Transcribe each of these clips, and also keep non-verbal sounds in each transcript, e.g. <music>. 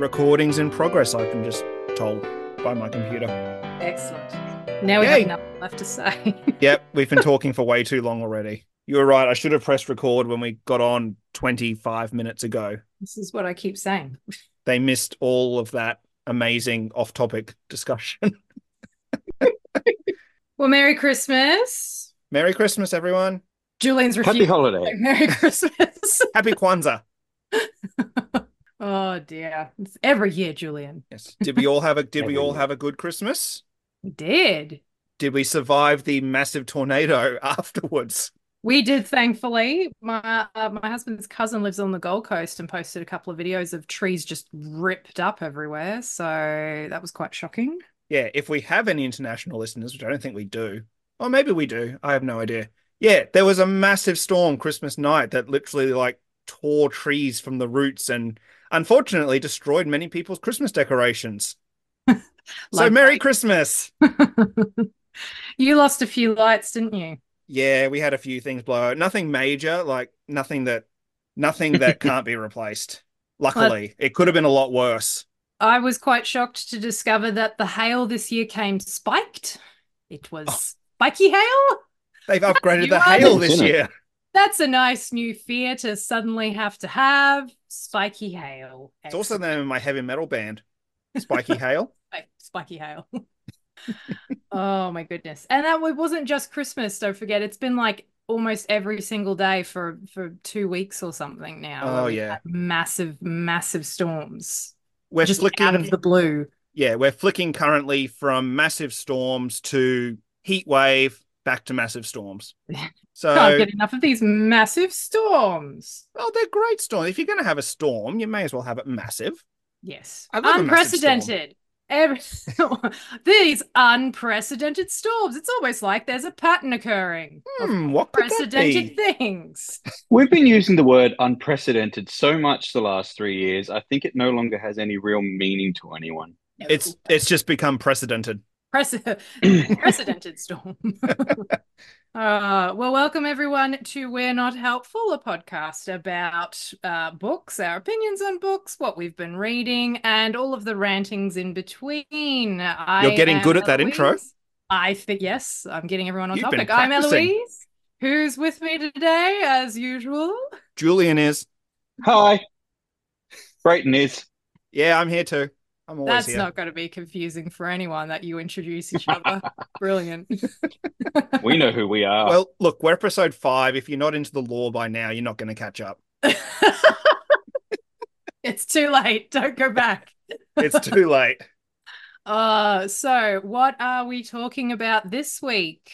recordings in progress. I've been just told by my computer. Excellent. Now we Yay. have nothing left to say. <laughs> Yep, we've been talking for way too long already. You were right. I should have pressed record when we got on 25 minutes ago. this is what I keep saying. <laughs> They missed all of that amazing off topic discussion. <laughs> Well, Merry Christmas. Merry Christmas, everyone. Julian's Happy holiday. Merry Christmas. Happy Kwanzaa. Oh dear. It's every year, Julian. Yes. Did we all have a did we all year. have a good Christmas? We did. Did we survive the massive tornado <laughs> afterwards? We did, thankfully. My uh, my husband's cousin lives on the Gold Coast and posted a couple of videos of trees just ripped up everywhere. So that was quite shocking. Yeah, if we have any international listeners, which I don't think we do, or maybe we do, I have no idea. Yeah, there was a massive storm Christmas night that literally like tore trees from the roots and unfortunately destroyed many people's Christmas decorations. <laughs> so Like- Merry Christmas. <laughs> you lost a few lights, didn't you? Yeah, we had a few things blow out. Nothing major, like nothing that nothing that <laughs> can't be replaced. Luckily, it could have been a lot worse. I was quite shocked to discover that the hail this year came spiked. It was Oh. spiky hail. They've upgraded the hail this year. That's a nice new fear to suddenly have to have. Spiky hail. It's also the name of my heavy metal band, Spiky <laughs> Hail. Spiky hail. <laughs> oh my goodness! And that wa- wasn't just Christmas. Don't forget, it's been like almost every single day for for two weeks or something now. Oh, yeah. massive, massive storms We're just flicking out of the blue. yeah, we're flicking currently from massive storms to heat wave back to massive storms. <laughs> So, Can't get enough of these massive storms. well, they're great storms. If you're going to have a storm, you may as well have it massive. Yes. I love a massive storm. Unprecedented. Every, <laughs> these unprecedented storms. It's almost like there's a pattern occurring of Hmm, what could unprecedented things. <laughs> We've been using the word unprecedented so much the last three years. I think it no longer has any real meaning to anyone. It's it's just become precedented. Prece- <clears throat> precedented storm. <laughs> uh, well, welcome everyone to We're Not Helpful, a podcast about uh, books, our opinions on books, what we've been reading, and all of the rantings in between. I You're getting good at that intro. I think yes, I'm getting everyone on You've topic. I'm. Eloise, who's with me today, as usual. Julian is. Hi. Brayton is. Yeah, I'm here too. I'm always That's here. not going to be confusing for anyone that you introduce each <laughs> other. Brilliant. <laughs> We know who we are. Well, look, we're episode five. If you're not into the lore by now, you're not going to catch up. <laughs> it's too late. Don't go back. It's too late. Uh, so what are we talking about this week?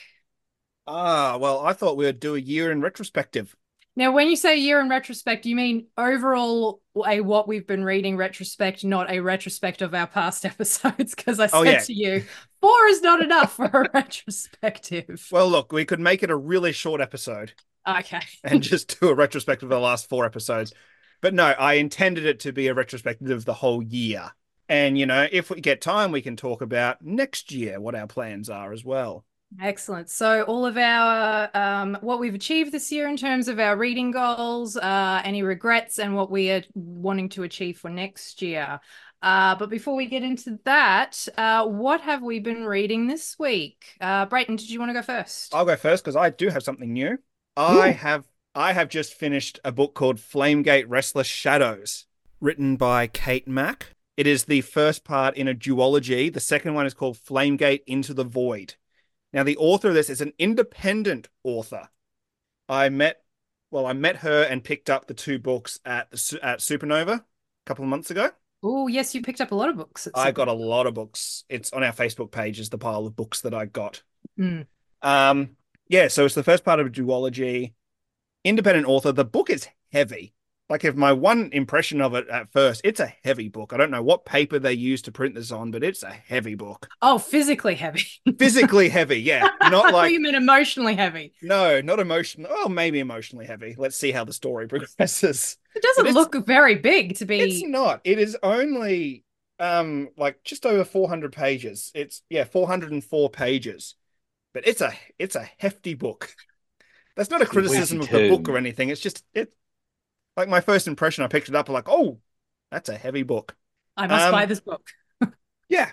Ah, well, I thought we would do a year in retrospective. Now, when you say year in retrospect, you mean overall a what we've been reading retrospect, not a retrospect of our past <laughs> episodes. Because I oh, said Oh, yeah. to you, four is not enough for a <laughs> retrospective. Well, look, we could make it a really short episode Okay. <laughs> and just do a retrospective of the last four episodes. But no, I intended it to be a retrospective of the whole year. And, you know, if we get time, we can talk about next year, what our plans are as well. Excellent. So all of our um, what we've achieved this year in terms of our reading goals, uh, any regrets, and what we are wanting to achieve for next year. Uh, but before we get into that, uh, what have we been reading this week? Uh, Brayton, did you want to go first? I'll go first because I do have something new. I have I have just finished a book called Flamegate Restless Shadows, written by Kate Mac. It is the first part in a duology. The second one is called Flamegate Into the Void. Now, the author of this is an independent author. I met, well, I met her and picked up the two books at the, at Supernova a couple of months ago. Oh, yes, you picked up a lot of books. I got a lot of books. It's on our Facebook page is the pile of books that I got. Mm. Um, yeah, so it's the first part of a duology. Independent author. The book is heavy. Like, if my one impression of it at first, it's a heavy book. I don't know what paper they used to print this on, but it's a heavy book. Oh, physically heavy. <laughs> Physically heavy, yeah. Not <laughs> like you mean emotionally heavy. no, not emotional. Oh, maybe emotionally heavy. Let's see how the story <laughs> progresses. It doesn't look very big to be. It's not. It is only um like just over 400 pages. It's yeah, 404 pages. But it's a it's a hefty book. That's not a criticism of the book or anything. It's just it like my first impression I picked it up like, "Oh, that's a heavy book." I must Um, buy this book. <laughs> Yeah.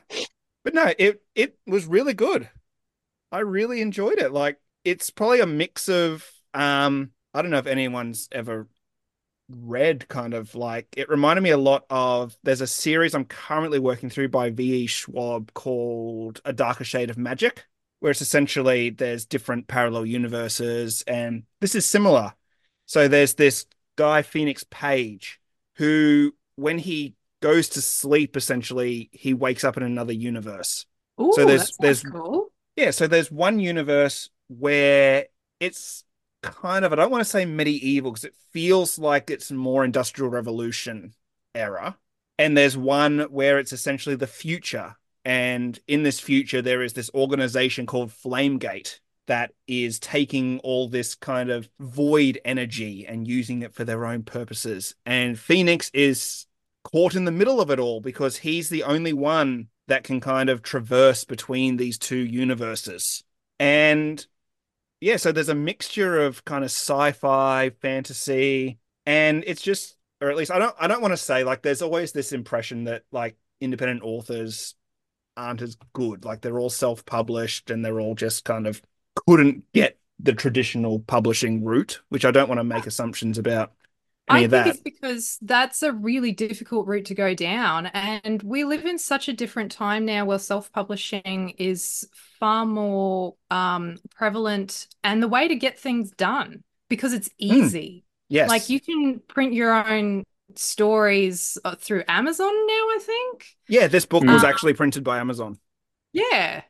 But no, it it was really good. I really enjoyed it. Like it's probably a mix of um I don't know if anyone's ever read kind of like it reminded me a lot of there's a series I'm currently working through by V.E. Schwab called A Darker Shade of Magic, where it's essentially there's different parallel universes and this is similar. So there's this guy Phoenix Page who when he goes to sleep essentially he wakes up in another universe. Ooh, so there's- there's- cool. Yeah, so there's one universe where it's kind of, I don't want to say medieval because it feels like it's more industrial revolution era. And there's one where it's essentially the future. And in this future, there is this organization called Flamegate that is taking all this kind of void energy and using it for their own purposes. And Phoenix is caught in the middle of it all because he's the only one that can kind of traverse between these two universes. And yeah, so there's a mixture of kind of sci-fi, fantasy, and it's just or at least I don't I don't want to say like there's always this impression that like independent authors aren't as good. Like they're all self-published and they're all just kind of couldn't get the traditional publishing route, which I don't want to make assumptions about any I of think that. it's because that's a really difficult route to go down. And we live in such a different time now where self-publishing is far more um, prevalent and the way to get things done because it's easy. Yes. Like you can print your own stories uh, through Amazon now, I think. Yeah, this book was Mm. actually printed by Amazon. Yeah.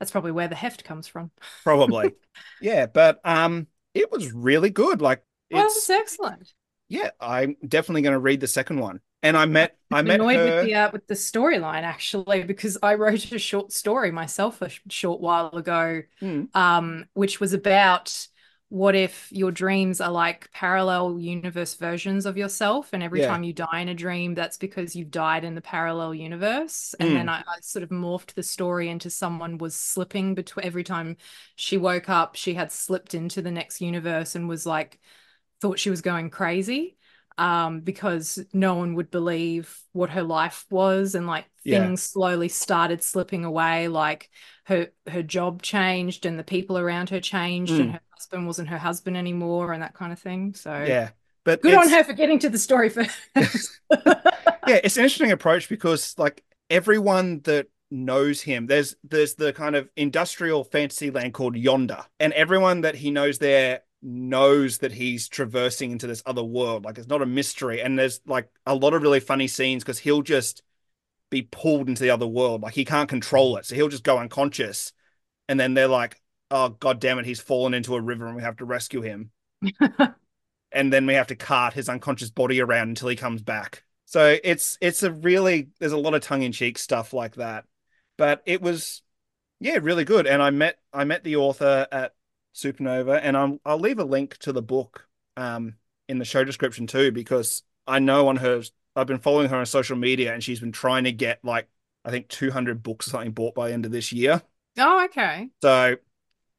That's probably where the heft comes from. Probably. <laughs> yeah, but um it was really good. Like Well, it's excellent. yeah, I'm definitely going to read the second one. And I met <laughs> I met annoyed her with the uh, with the storyline actually because I wrote a short story myself a short while ago, Hmm. um, which was about what if your dreams are like parallel universe versions of yourself, and every Yeah. time you die in a dream, that's because you've died in the parallel universe. And Hmm. then I, I sort of morphed the story into someone was slipping between every time she woke up, she had slipped into the next universe and was like thought she was going crazy um, because no one would believe what her life was, and like Yeah. things slowly started slipping away. Like her her job changed, and the people around her changed, and Mm. her husband wasn't her husband anymore, and that kind of thing. So Yeah. But good on her for getting to the story <laughs> first. yeah, it's an interesting approach because like everyone that knows him, there's there's the kind of industrial fantasy land called Yonder, and everyone that he knows there knows that he's traversing into this other world. Like it's not a mystery, and there's like a lot of really funny scenes because he'll just be pulled into the other world, like he can't control it, so he'll just go unconscious, and then they're like, "Oh god damn it, he's fallen into a river, and we have to rescue him." <laughs> and then we have to cart his unconscious body around until he comes back. So it's it's a really there's a lot of tongue in cheek stuff like that, but it was yeah really good. And I met I met the author at Supernova, and I'm, I'll leave a link to the book um in the show description too because I know on her I've been following her on social media and she's been trying to get like I think 200 books or something bought by the end of this year. oh, okay. So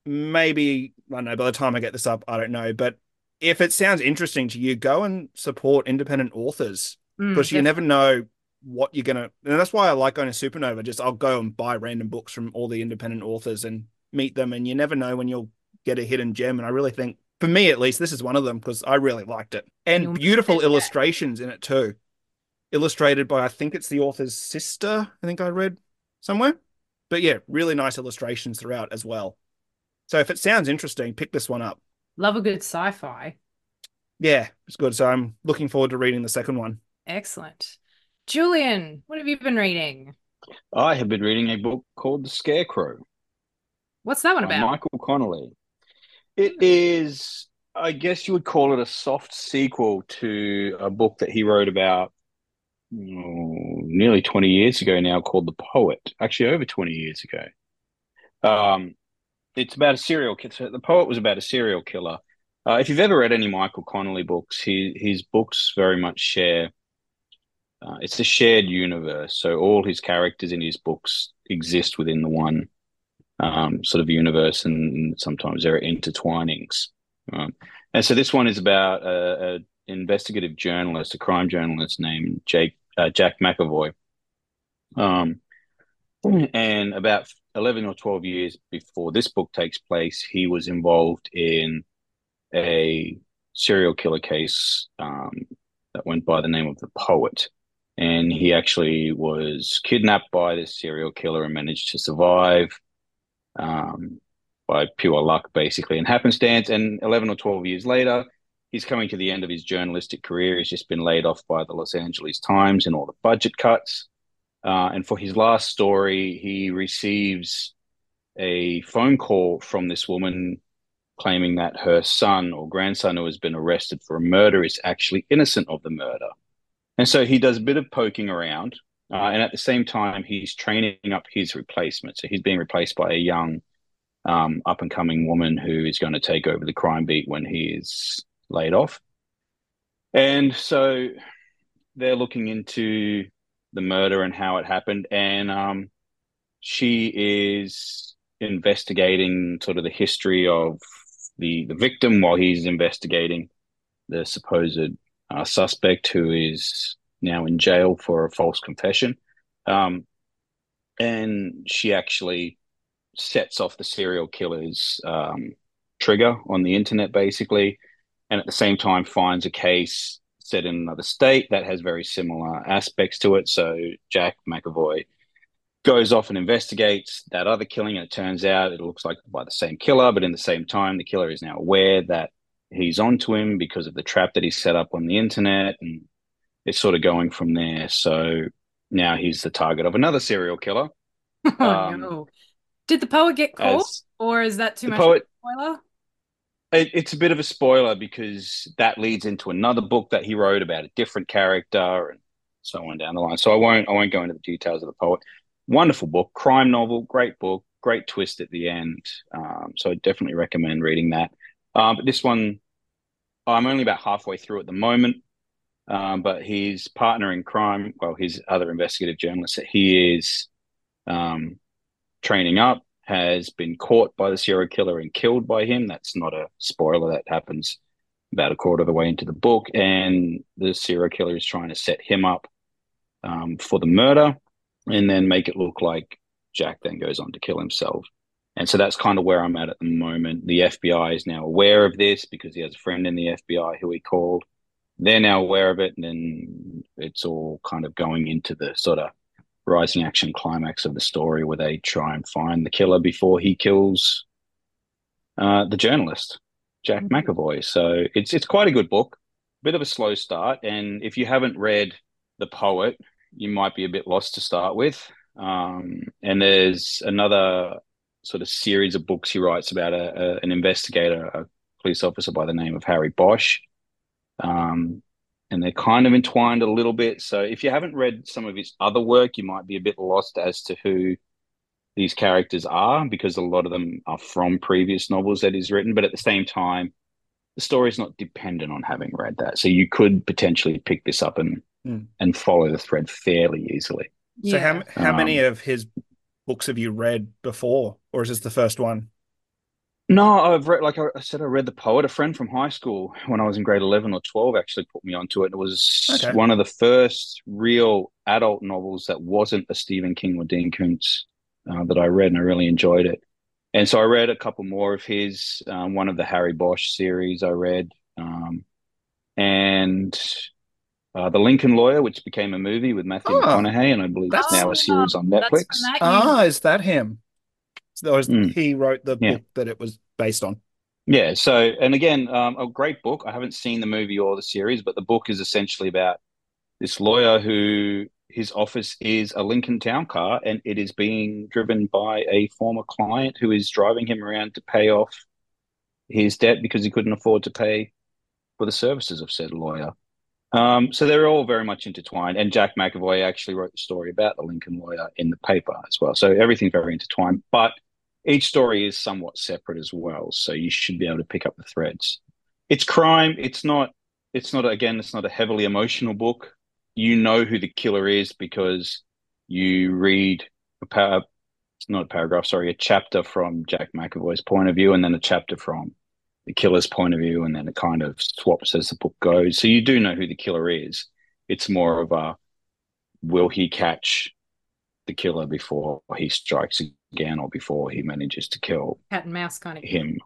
maybe I don't know. By the time I get this up, I don't know. But if it sounds interesting to you, go and support independent authors Mm, because you never know what you're gonna. And that's why I like going to Supernova. Just I'll go and buy random books from all the independent authors and meet them, and you never know when you'll get a hidden gem. And I really think, for me at least, this is one of them because I really liked it, and You'll- beautiful illustrations in it too, illustrated by I think it's the author's sister. I think I read somewhere. But yeah, really nice illustrations throughout as well. So if it sounds interesting, pick this one up. love a good sci-fi. Yeah, it's good. So I'm looking forward to reading the second one. Excellent. Julian, what have you been reading? I have been reading a book called The Scarecrow What's that one about? Michael Connelly. It is, I guess you would call it a soft sequel to a book that he wrote about oh, nearly 20 years ago now called The Poet, actually over 20 years ago. Um, it's about a serial killer. The Poet was about a serial killer. Uh, if you've ever read any Michael Connelly books, he, his books very much share. Uh, it's a shared universe, so all his characters in his books exist within the one um, sort of universe, and sometimes there are intertwinings. Um, and so this one is about a, a investigative journalist, a crime journalist named Jake uh, Jack McEvoy, Um, and about 11 or 12 years before this book takes place, he was involved in a serial killer case um, that went by the name of the Poet. And he actually was kidnapped by this serial killer and managed to survive um, by pure luck, basically, and happenstance. And 11 or 12 years later, he's coming to the end of his journalistic career. He's just been laid off by the Los Angeles Times and all the budget cuts. Uh, and for his last story, he receives a phone call from this woman claiming that her son or grandson who has been arrested for a murder is actually innocent of the murder. And so he does a bit of poking around. Uh, and at the same time, he's training up his replacement. So he's being replaced by a young, um, up and coming woman who is going to take over the crime beat when he is laid off. And so they're looking into the murder and how it happened. And um, she is investigating sort of the history of the, the victim while he's investigating the supposed uh, suspect who is now in jail for a false confession. Um, and she actually sets off the serial killer's um, trigger on the internet, basically, and at the same time finds a case set in another state that has very similar aspects to it. So Jack McEvoy goes off and investigates that other killing, and it turns out it looks like by the same killer, but in the same time, the killer is now aware that he's onto him because of the trap that he set up on the internet, and it's sort of going from there. So now he's the target of another serial killer. <laughs> Oh um, no! Did the poet get caught, or is that too much poet, spoiler? It, it's a bit of a spoiler because that leads into another book that he wrote about a different character and so on down the line. So I won't I won't go into the details of the poet wonderful book, crime novel, great book, great twist at the end. Um, so I definitely recommend reading that. Um, but this one, I'm only about halfway through at the moment. Um, but his partner in crime, well, his other investigative journalist that he is um, training up, has been caught by the serial killer and killed by him. That's not a spoiler. That happens about a quarter of the way into the book, and the serial killer is trying to set him up um, for the murder and then make it look like Jack then goes on to kill himself. And so that's kind of where I'm at at the moment. The FBI is now aware of this because he has a friend in the FBI who he called. They're now aware of it, and then it's all kind of going into the sort of rising action climax of the story where they try and find the killer before he kills uh, the journalist, Jack mm-hmm. McEvoy. So it's it's quite a good book. Bit of a slow start, and if you haven't read The Poet, you might be a bit lost to start with. Um, and there's another sort of series of books he writes about a, a, an investigator, a police officer by the name of Harry Bosch. Um, and they're kind of entwined a little bit. So if you haven't read some of his other work, you might be a bit lost as to who these characters are because a lot of them are from previous novels that he's written. But at the same time, the story is not dependent on having read that. So you could potentially pick this up and mm. and follow the thread fairly easily. So how how um, many of his books have you read before, or is this the first one? No, I've read like I said, I read the poet. A friend from high school when I was in grade eleven or twelve actually put me onto it. It was okay. one of the first real adult novels that wasn't a Stephen King or Dean Koontz uh, that I read, and I really enjoyed it. And so I read a couple more of his. Um, one of the Harry Bosch series I read, um, and uh, the Lincoln Lawyer, which became a movie with Matthew oh, McConaughey, and I believe it's now a series on Netflix. Ah, is that him? So was, mm. he wrote the yeah. book that it was based on. Yeah. So, and again, um, a great book. I haven't seen the movie or the series, but the book is essentially about this lawyer who his office is a Lincoln Town Car, and it is being driven by a former client who is driving him around to pay off his debt because he couldn't afford to pay for the services of said lawyer. Um, so they're all very much intertwined. And Jack McEvoy actually wrote the story about the Lincoln lawyer in the paper as well. So everything's very intertwined, but each story is somewhat separate as well. So you should be able to pick up the threads. It's crime. It's not. It's not again. It's not a heavily emotional book. You know who the killer is because you read a par- it's not a paragraph. Sorry, a chapter from Jack McEvoy's point of view, and then a chapter from the killer's point of view, and then it kind of swaps as the book goes. So you do know who the killer is. It's more of a will he catch the killer before he strikes again or before he manages to kill cat and mouse kind of him.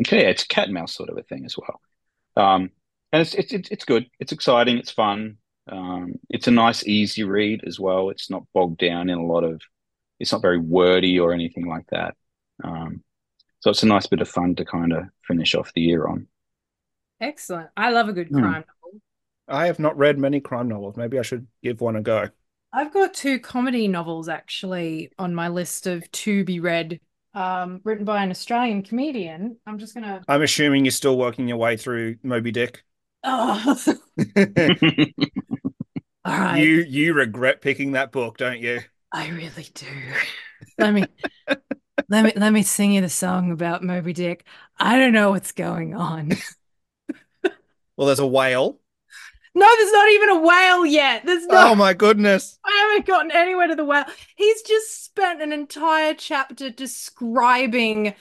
Okay, it's cat and mouse sort of a thing as well. Um, and it's it's it's good. It's exciting. It's fun. Um, it's a nice, easy read as well. It's not bogged down in a lot of. It's not very wordy or anything like that. Um, so it's a nice bit of fun to kind of finish off the year on. Excellent. I love a good Hmm. crime novel. I have not read many crime novels. Maybe I should give one a go. I've got two comedy novels actually on my list of to be read, um, written by an Australian comedian. I'm just gonna. I'm assuming you're still working your way through Moby Dick. <laughs> Oh, <laughs> all right. You you regret picking that book, don't you? I really do. Let me let me let me sing you the song about Moby Dick. I don't know what's going on. <laughs> Well, there's a whale. No, there's not even a whale yet. There's no Oh my goodness. I haven't gotten anywhere to the whale. He's just spent an entire chapter describing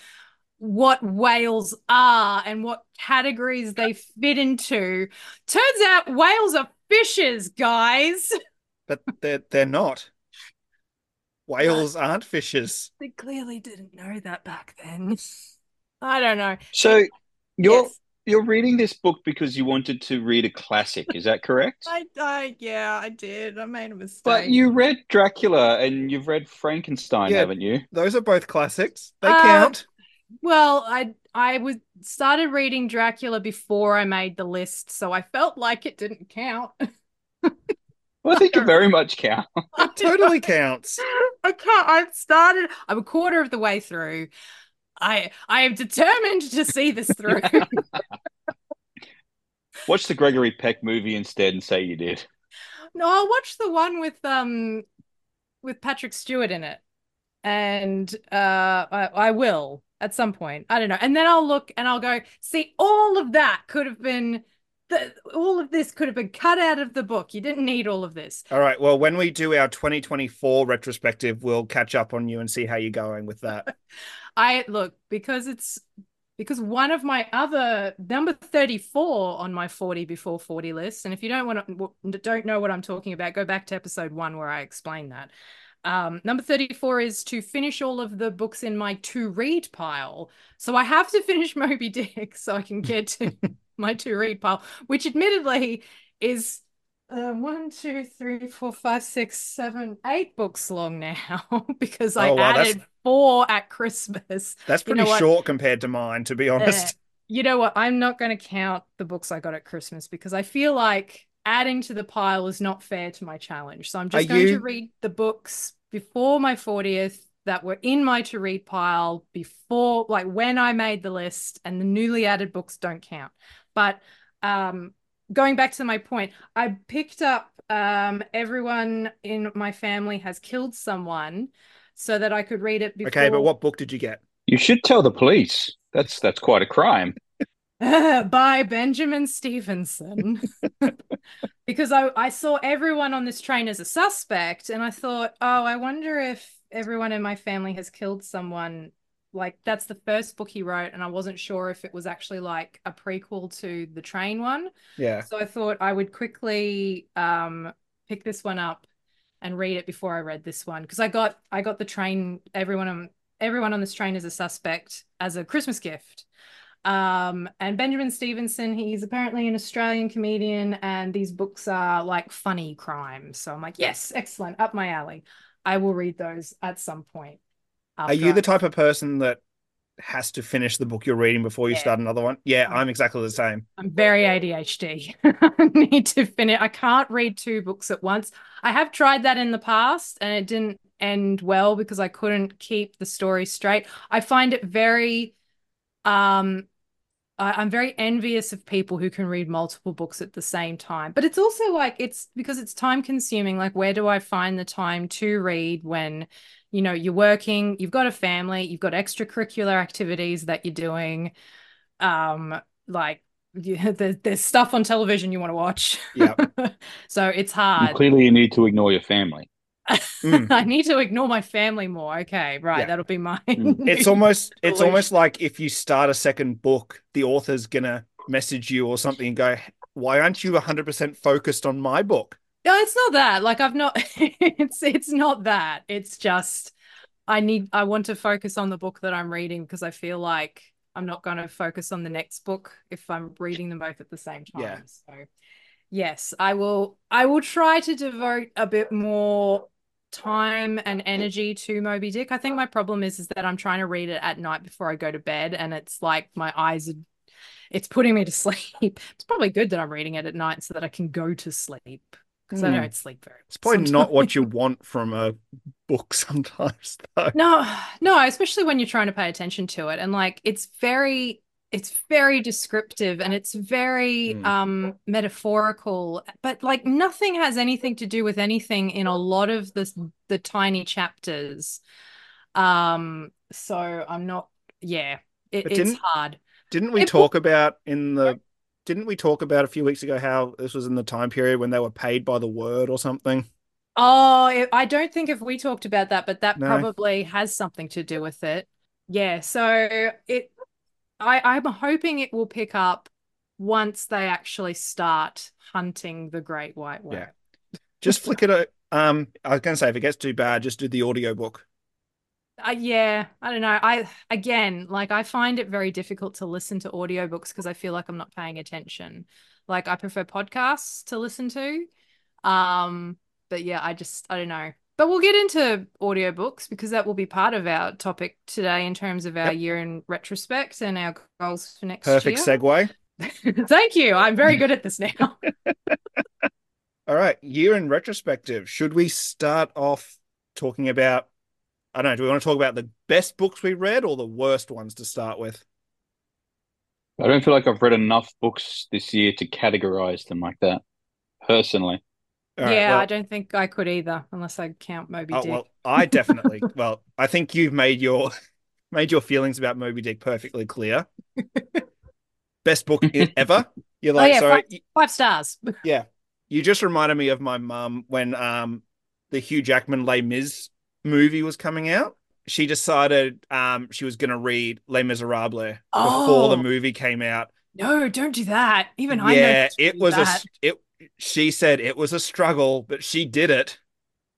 what whales are and what categories they fit into. Turns out whales are fishes, guys. <laughs> But they're they're not. Whales aren't fishes. They clearly didn't know that back then. <laughs> I don't know. so you're Yes. You're reading this book because you wanted to read a classic. Is that correct? <laughs> I, I, yeah, I did. I made a mistake. But you read Dracula and you've read Frankenstein, Yeah. haven't you? Those are both classics. They Uh, count. Well, I I was started reading Dracula before I made the list, so I felt like it didn't count. <laughs> Well, I think it very much counts. It totally counts. <laughs> I can't. I've started. I'm a quarter of the way through. I I am determined to see this through. <laughs> Watch the Gregory Peck movie instead and say you did. no, I'll watch the one with um with Patrick Stewart in it, and uh, I, I will at some point. I don't know, and then I'll look and I'll go see all of that could have been. The, all of this could have been cut out of the book. You didn't need all of this. All right. Well, when we do our 2024 retrospective, we'll catch up on you and see how you're going with that. <laughs> I look because it's because one of my other number 34 on my 40 before 40 list and if you don't want to don't know what I'm talking about go back to episode 1 where I explain that. Um, number 34 is to finish all of the books in my to read pile. So I have to finish <laughs> Moby Dick so I can get to <laughs> my to read pile, which admittedly is uh, one, two, three, four, five, six, seven, eight books long now <laughs> because I Oh, wow, added four at Christmas. That's You pretty know what? short compared to mine, to be honest. You know what? I'm not going to count the books I got at Christmas because I feel like adding to the pile is not fair to my challenge. So I'm just Are going you- to read the books before my 40th that were in my to read pile before, like when I made the list, and the newly added books don't count. But um, going back to my point, I picked up um, everyone in my family has killed someone so that I could read it before. Okay, but what book did you get? You should tell the police. That's that's quite a crime. <laughs> by Benjamin Stevenson <laughs> because I, I saw everyone on this train as a suspect and I thought, oh, I wonder if everyone in my family has killed someone. Like that's the first book he wrote, and I wasn't sure if it was actually like a prequel to the train one. Yeah. So I thought I would quickly um pick this one up and read it before I read this one because I got I got the train everyone on everyone on this train is a suspect as a Christmas gift. Um and Benjamin Stevenson he's apparently an Australian comedian and these books are like funny crime. So I'm like, yes, excellent, up my alley. I will read those at some point. Are you after the type of person that has to finish the book you're reading before you Yeah. start another one? Yeah, I'm exactly the same. I'm very ADHD. I <laughs> need to finish. I can't read two books at once. I have tried that in the past and it didn't end well because I couldn't keep the story straight. I find it very um I'm very envious of people who can read multiple books at the same time. But it's also like it's because it's time consuming. Like where do I find the time to read when you know you're working, you've got a family, you've got extracurricular activities that you're doing. Um like you, <laughs> there, there's stuff on television you want to watch. Yeah. <laughs> so it's And hard. clearly, you need to ignore your family. Mm. <laughs> I need to ignore my family more. Okay, right. Yeah. That'll be mine Mm. It's new almost it's solution. almost like if you start a second book, the author's gonna message you or something and go, "Why aren't you 100% focused on my book?" No, it's not that. Like I've not <laughs> it's it's not that. It's just I need I want to focus on the book that I'm reading because I feel like I'm not going to focus on the next book if I'm reading them both at the same time. Yeah. So yes, I will I will try to devote a bit more time and energy to Moby Dick. I think my problem is is that I'm trying to read it at night before I go to bed and it's like my eyes are it's putting me to <laughs> sleep. It's probably good that I'm reading it at night so that I can go to sleep because I Hmm. don't sleep very It's probably not what you want from a book <laughs> sometimes, though. No, no, especially when you're trying to pay attention to it. And like it's very it's very descriptive and it's very Mm. um metaphorical, but like nothing has anything to do with anything in a lot of the the tiny chapters. Um, so I'm not yeah, it, it's hard. Didn't we It- talk about in the didn't we talk about a few weeks ago how this was in the time period when they were paid by the word or something? Oh, I don't think if we talked about that, but that No. probably has something to do with it. Yeah, so it I I'm hoping it will pick up once they actually start hunting the great white whale. Yeah. Just flick <laughs> it. Um, I was gonna say if it gets too bad, just do the audiobook. Uh, yeah, I don't know. I again, like I find it very difficult to listen to audiobooks because I feel like I'm not paying attention. Like I prefer podcasts to listen to. Um, but yeah, I just I don't know. But we'll get into audiobooks because that will be part of our topic today in terms of our Yep. year in retrospect and our goals for next Perfect year. segue. <laughs> Thank you. I'm very good at this now. <laughs> All right, year in retrospective. Should we start off talking about? I don't know. Do we want to talk about the best books we read or the worst ones to start with? I don't feel like I've read enough books this year to categorize them like that, personally. All right, yeah, well- I don't think I could either, unless I count Moby Oh Dick. well, I definitely. <laughs> well, I think you've made your <laughs> made your feelings about Moby Dick perfectly clear. <laughs> Best book ever. You're like, Oh, yeah, sorry, y- Five stars. yeah. You just reminded me of my mum when um the Hugh Jackman Les Mis movie was coming out. She decided um she was going to read Les Miserables before Oh. the movie came out. No, don't do that. Even I know yeah, it was a that. s- it. She said it was a struggle, but she did it.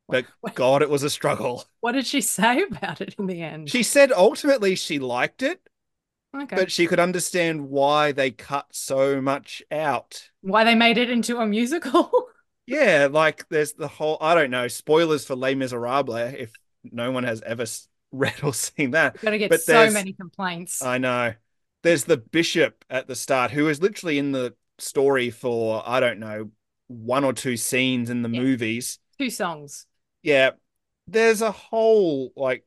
But What- God, it was a struggle. What did she say <laughs> about it in the end? She said ultimately she liked it, okay. but she could understand why they cut so much out. Why they made it into a musical? <laughs> Yeah, like there's the whole I don't know spoilers for Les Miserables if no one has ever read or <laughs> seen that. Gotta get But so many complaints. I know. There's the bishop at the start who is literally in the story for I don't know one or two scenes in the Yeah. movies. Two songs. Yeah, there's a whole like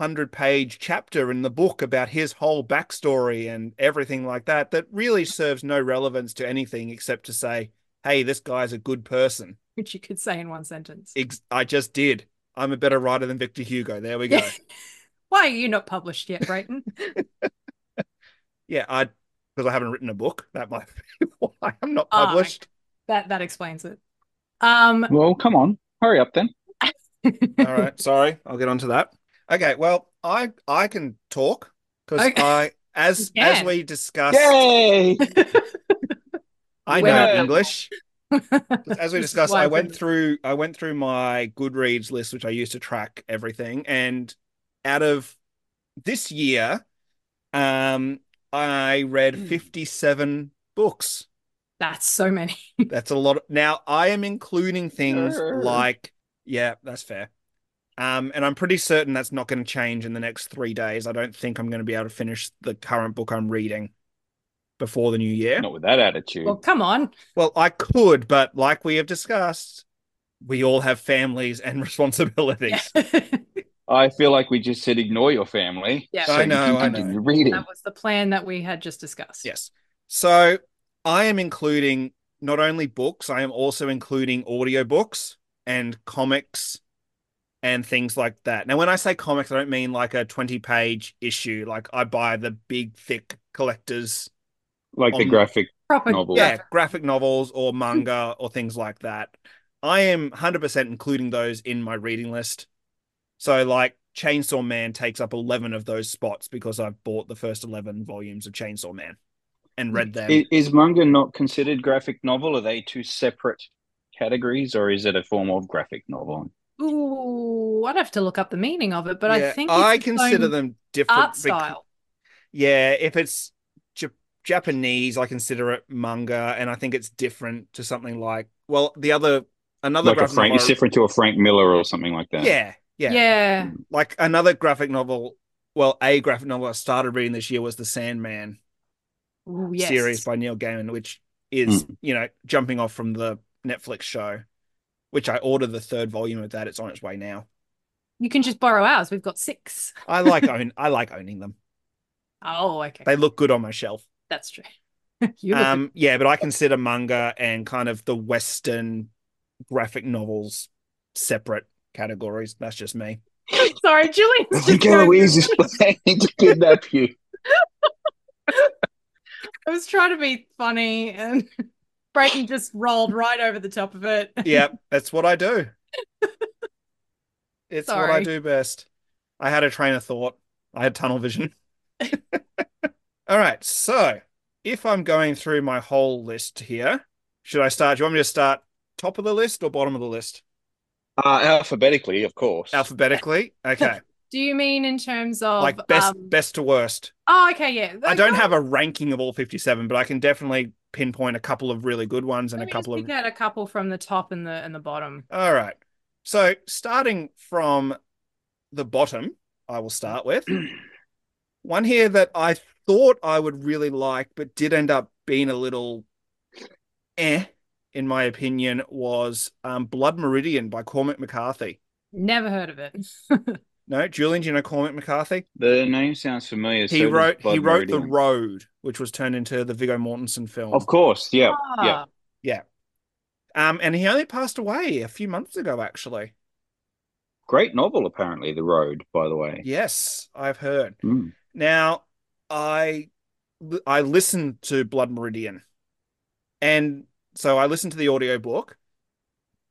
hundred page chapter in the book about his whole backstory and everything like that that really serves no relevance to anything except to say, hey, this guy's a good person. Which you could say in one sentence. Ex- I just did. I'm a better writer than Victor Hugo. There we go. <laughs> Why are you not published yet, Brayton? <laughs> yeah, I because I haven't written a book. That might <laughs> be why I'm not Ah, published. that that explains it. Um Well, come on, hurry up then. All right, sorry. I'll get onto that. Okay, well, I I can talk because Okay. I as You as we discussed, Yay! I know Well- English. <laughs> As we discussed, I I went through I went through my Goodreads list, which I used to track everything, and out of this year, um, I read Hmm. 57 books. That's so many. <laughs> That's a lot. Of, now I am including things Sure. like, yeah, that's fair. Um, and I'm pretty certain that's not going to change in the next three days. I don't think I'm going to be able to finish the current book I'm reading before the new year. Not with that attitude. Well, come on. Well, I could, but like we have discussed, we all have families and <laughs> responsibilities. <laughs> I feel like we just said ignore your family. Yeah. so I you know, can I know. reading. that was the plan that we had just discussed. Yes. So I am including not only books, I am also including audiobooks and comics and things like that. Now, when I say comics, I don't mean like a 20 page issue. Like I buy the big, thick collectors. Like the graphic Proper Novel. Yeah, graphic novels or hmm. manga or things like that. I am 100% including those in my reading list. So, like, Chainsaw Man takes up 11 of those spots because I've bought the first 11 volumes of Chainsaw Man and read hmm. them. is, is manga not considered graphic novel? Are they two separate categories, or is it a form of graphic novel? Ooh, I'd have to look up the meaning of it, but I think I it's its consider them different. art bec- style. Yeah, if it's Jap- Japanese, I consider it manga, and I think it's different to something like well, the other another Like a graphic Frank, novel. it's different to a Frank Miller or something like that. yeah, yeah, Yeah. like another graphic novel. Well, a graphic novel I started reading this year was the Sandman Ooh, yes. series by Neil Gaiman, which is hmm. you know jumping off from the Netflix show, which I ordered the third volume of that. It's on its way now. You can just borrow ours. We've got six. I like <laughs> own I like owning them. Oh, okay. They look good on my shelf. That's true. <laughs> Um, yeah, but I consider manga and kind of the Western graphic novels separate categories. That's just me. <laughs> sorry, Julian's I just think going- Eloise is planning to kidnap you. <laughs> I was trying to be funny and Brayton just rolled right over the top of it. Yep, that's what I do. It's what I do best. I had a train of thought. I had tunnel vision. All right, so if I'm going through my whole list here, should I start? Do you want me to start top of the list or bottom of the list? Uh, alphabetically, of course. Alphabetically? Okay. <laughs> Do you mean in terms of like best um, best to worst. Oh, okay, yeah. I don't have a ranking of all 57, but I can definitely pinpoint a couple of really good ones and Let a me couple just of pick out a couple from the top and the and the bottom. All right. So starting from the bottom, I will start with <clears throat> one here that I thought I would really like, but did end up being a little eh, in my opinion, was um, Blood Meridian by Cormac McCarthy. Never heard of it. <laughs> No, Julian, do you know Cormac McCarthy? The name sounds familiar. He so wrote he wrote The Road, which was turned into the Viggo Mortensen film. Of course, yeah, Ah, yeah. Um, and he only passed away a few months ago, actually. Great novel, apparently. The Road, by the way. Yes, I've heard. Mm. Now, I I listened to Blood Meridian, and so I listened to the audiobook,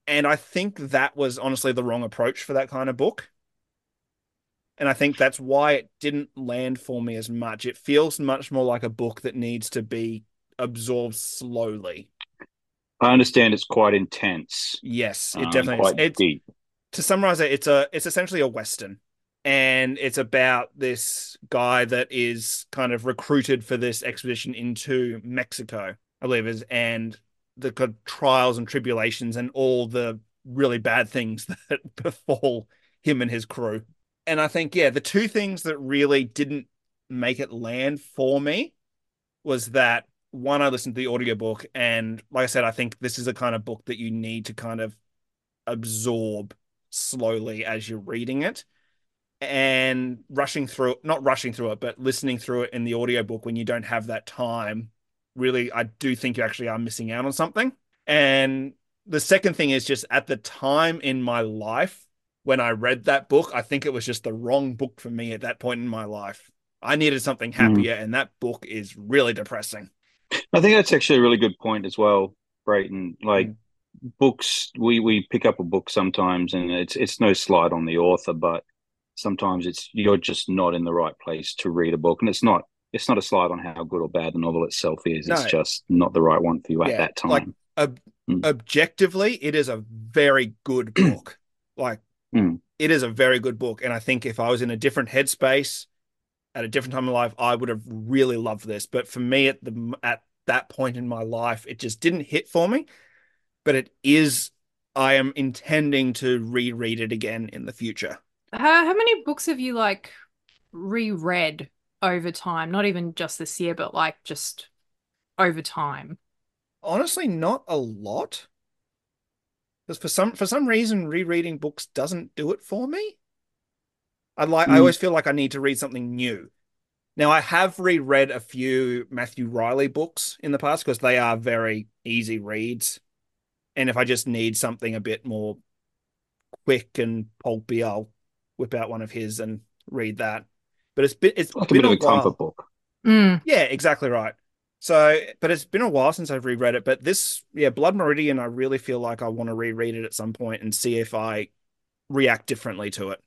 and I think that was honestly the wrong approach for that kind of book. And I think that's why it didn't land for me as much. It feels much more like a book that needs to be absorbed slowly. I understand it's quite intense. Yes, it um, definitely is. quite It's, deep. to summarize it, it's a it's essentially a western, and it's about this guy that is kind of recruited for this expedition into Mexico, I believe is, and the trials and tribulations and all the really bad things <laughs> that befall him and his crew. And I think, yeah, the two things that really didn't make it land for me was that one, I listened to the audiobook, and like I said, I think this is a kind of book that you need to kind of absorb slowly as you're reading it and rushing through not rushing through it but listening through it in the audiobook when you don't have that time really I do think you actually are missing out on something and the second thing is just at the time in my life when I read that book I think it was just the wrong book for me at that point in my life I needed something happier and that book is really depressing I think that's actually a really good point as well, Brayton. Like Mm. books, we we pick up a book sometimes, and it's it's no slight on the author, but sometimes it's you're just not in the right place to read a book, and it's not it's not a slide on how good or bad the novel itself is. It's just not the right one for you at that time. like- ob- Mm. objectively, it is a very good <clears throat> book. like, Mm. it is a very good book. And I think if I was in a different headspace at a different time in life, I would have really loved this. But for me, at the at that point in my life, it just didn't hit for me. But it is. I am intending to reread it again in the future. How, how many books have you like reread over time? Not even just this year, but like just over time. Honestly, not a lot. Because for some for some reason, rereading books doesn't do it for me. I like I Mm. always feel like I need to read something new. Now I have reread a few Matthew Reilly books in the past because they are very easy reads. And if I just need something a bit more quick and pulpy, I'll whip out one of his and read that. But it's been it's like a been bit of a while. comfort book. Mm. Yeah, exactly right. So, but it's been a while since I've reread it. But this, yeah, Blood Meridian, I really feel like I want to reread it at some point and see if I react differently to it.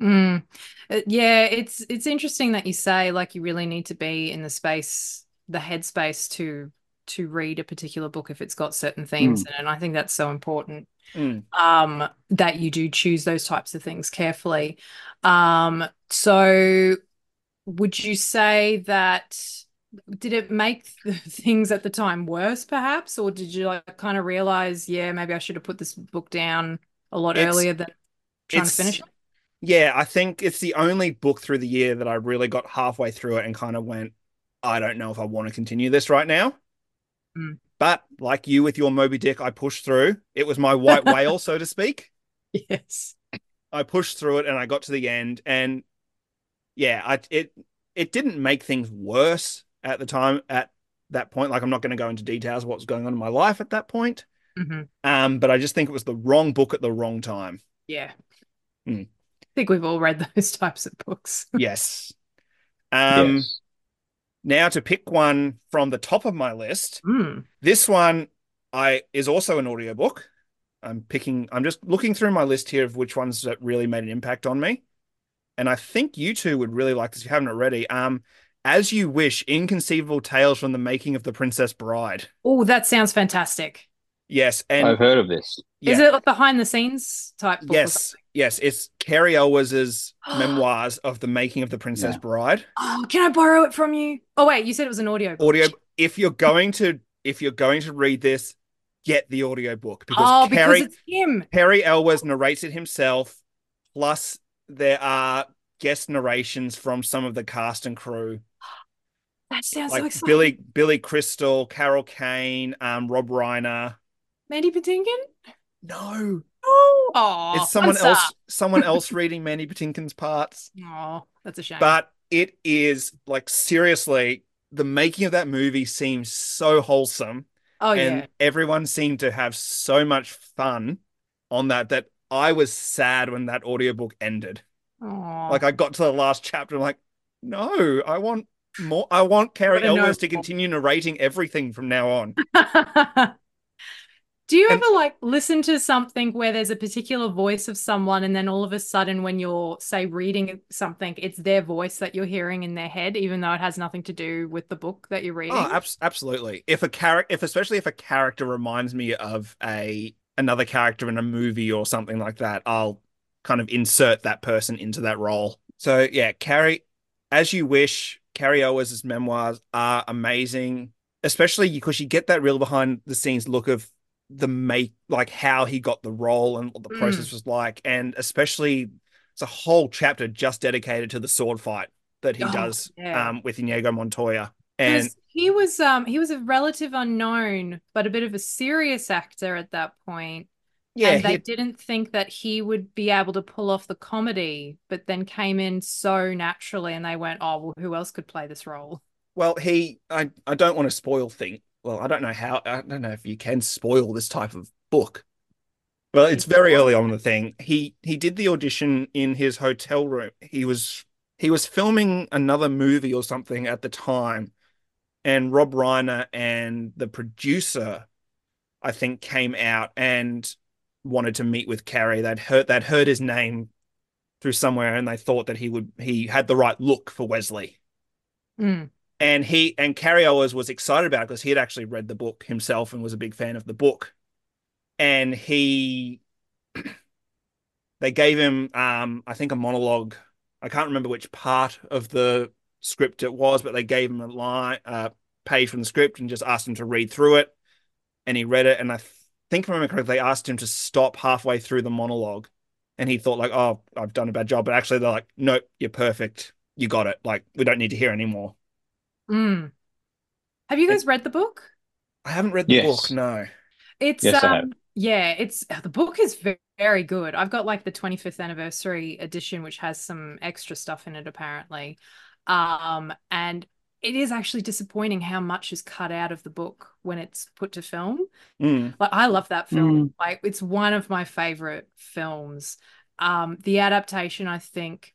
Mm. Uh, yeah, it's it's interesting that you say like you really need to be in the space, the headspace to to read a particular book if it's got certain themes in it. And I think that's so important Mm. um, that you do choose those types of things carefully. Um, so would you say that did it make <laughs> th- things at the time worse perhaps or did you like kind of realize yeah maybe I should have put this book down a lot It's- earlier than trying to finish it? Yeah, I think it's the only book through the year that I really got halfway through it and kind of went, I don't know if I want to continue this right now. Mm. But like you with your Moby Dick, I pushed through. It was my white whale, so to speak. <laughs> Yes. I pushed through it and I got to the end and yeah, I it it didn't make things worse at the time at that point. Like I'm not going to go into details of what was going on in my life at that point. hmm Um, but I just think it was the wrong book at the wrong time. Yeah. Mm. I think we've all read those <laughs> types of books. Yes. <laughs> Um yes. Now to pick one from the top of my list. Mm. This one I is also an audiobook. I'm picking I'm just looking through my list here of which ones that really made an impact on me. And I think you two would really like this if you haven't already. Um As You Wish, Inconceivable Tales from the Making of the Princess Bride. Oh, that sounds fantastic. Yes, and I've heard of this. Is it like behind the scenes type book? or yes, yes, it's Cary Elwes's <gasps> memoirs of the making of the Princess Yeah. Bride. Oh, can I borrow it from you? Oh wait, you said it was an audio. book. Audio if you're going to if you're going to read this, get the audiobook because Oh, because Cary it's him. Cary Elwes narrates it himself, plus there are guest narrations from some of the cast and crew, <gasps> That sounds like so like exciting. Billy Billy Crystal, Carol Kane, um, Rob Reiner. Mandy Patinkin. No, Oh, it's someone else. Someone else reading Mandy Patinkin's parts, Oh, that's a shame. but it is like seriously. The making of that movie seems so wholesome, oh yeah. and yeah. everyone seemed to have so much fun on that that I was sad when that audiobook ended. Oh, Like I got to the last chapter, I'm like, no, I want more. I want Cary Elwes to continue narrating everything from now on. <laughs> Do you And- ever like listen to something where there's a particular voice of someone, and then all of a sudden, when you're, say, reading something, it's their voice that you're hearing in their head, even though it has nothing to do with the book that you're oh, reading? Oh, abs- absolutely. If a character, if especially if a character reminds me of a another character in a movie or something like that, I'll kind of insert that person into that role. So yeah, Cary, as you wish. Cary Elwes' memoirs are amazing, especially because you get that real behind the scenes look of the make, like how he got the role and what the Mm. process was like, and especially it's a whole chapter just dedicated to the sword fight that he Oh, does yeah. um, with Inigo Montoya. And he was um he was a relative unknown, but a bit of a serious actor at that point. yeah, and they he- didn't think that he would be able to pull off the comedy, but then came in so naturally, and they went, "Oh, well, who else could play this role?" Well, he, I, I don't want to spoil thing. Well, I don't know how, I don't know if you can spoil this type of book. Well, it's very early on in the thing. He, he did the audition in his hotel room. He was, he was filming another movie or something at the time, and Rob Reiner and the producer, I think, came out and wanted to meet with Cary. They'd heard, they'd heard his name through somewhere, and they thought that he would, he had the right look for Wesley Mm. And he and Cary Elwes was excited about it because he had actually read the book himself and was a big fan of the book. And he, <clears throat> they gave him, um, I think, a monologue. I can't remember which part of the script it was, but they gave him a line, uh, page from the script, and just asked him to read through it. And he read it, and I think, if I remember correctly, they asked him to stop halfway through the monologue, and he thought like, "Oh, I've done a bad job," but actually, they're like, "Nope, you're perfect. You got it. Like, we don't need to hear anymore." Mm. Have you guys read the book? I haven't read the Yes. book. No. It's Yes, I um have. yeah, it's the book is ve- very good. I've got like the 25th anniversary edition, which has some extra stuff in it apparently. Um, and it is actually disappointing how much is cut out of the book when it's put to film. Mm. Like I love that film. Like it's one of my favorite films. Um, the adaptation, I think,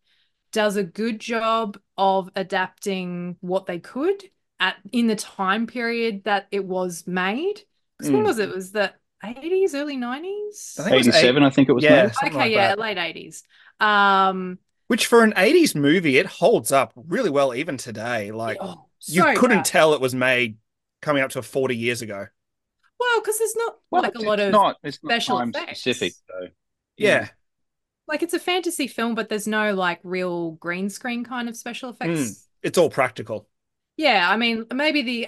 does a good job of adapting what they could at in the time period that it was made. 'Cause when Mm. was it? It was the 80s, early 90s? I think it was 87, I think it was Yeah, made. Okay, like yeah, that. late 80s. Um, Which for an 80s movie, it holds up really well even today. Like oh, you so couldn't good. tell it was made coming up to 40 years ago. Well, because there's not Well, like a lot of not it's not special time effects. specific though. Yeah. Like it's a fantasy film, but there's no like real green screen kind of special effects. Mm. It's all practical. Yeah, I mean, maybe the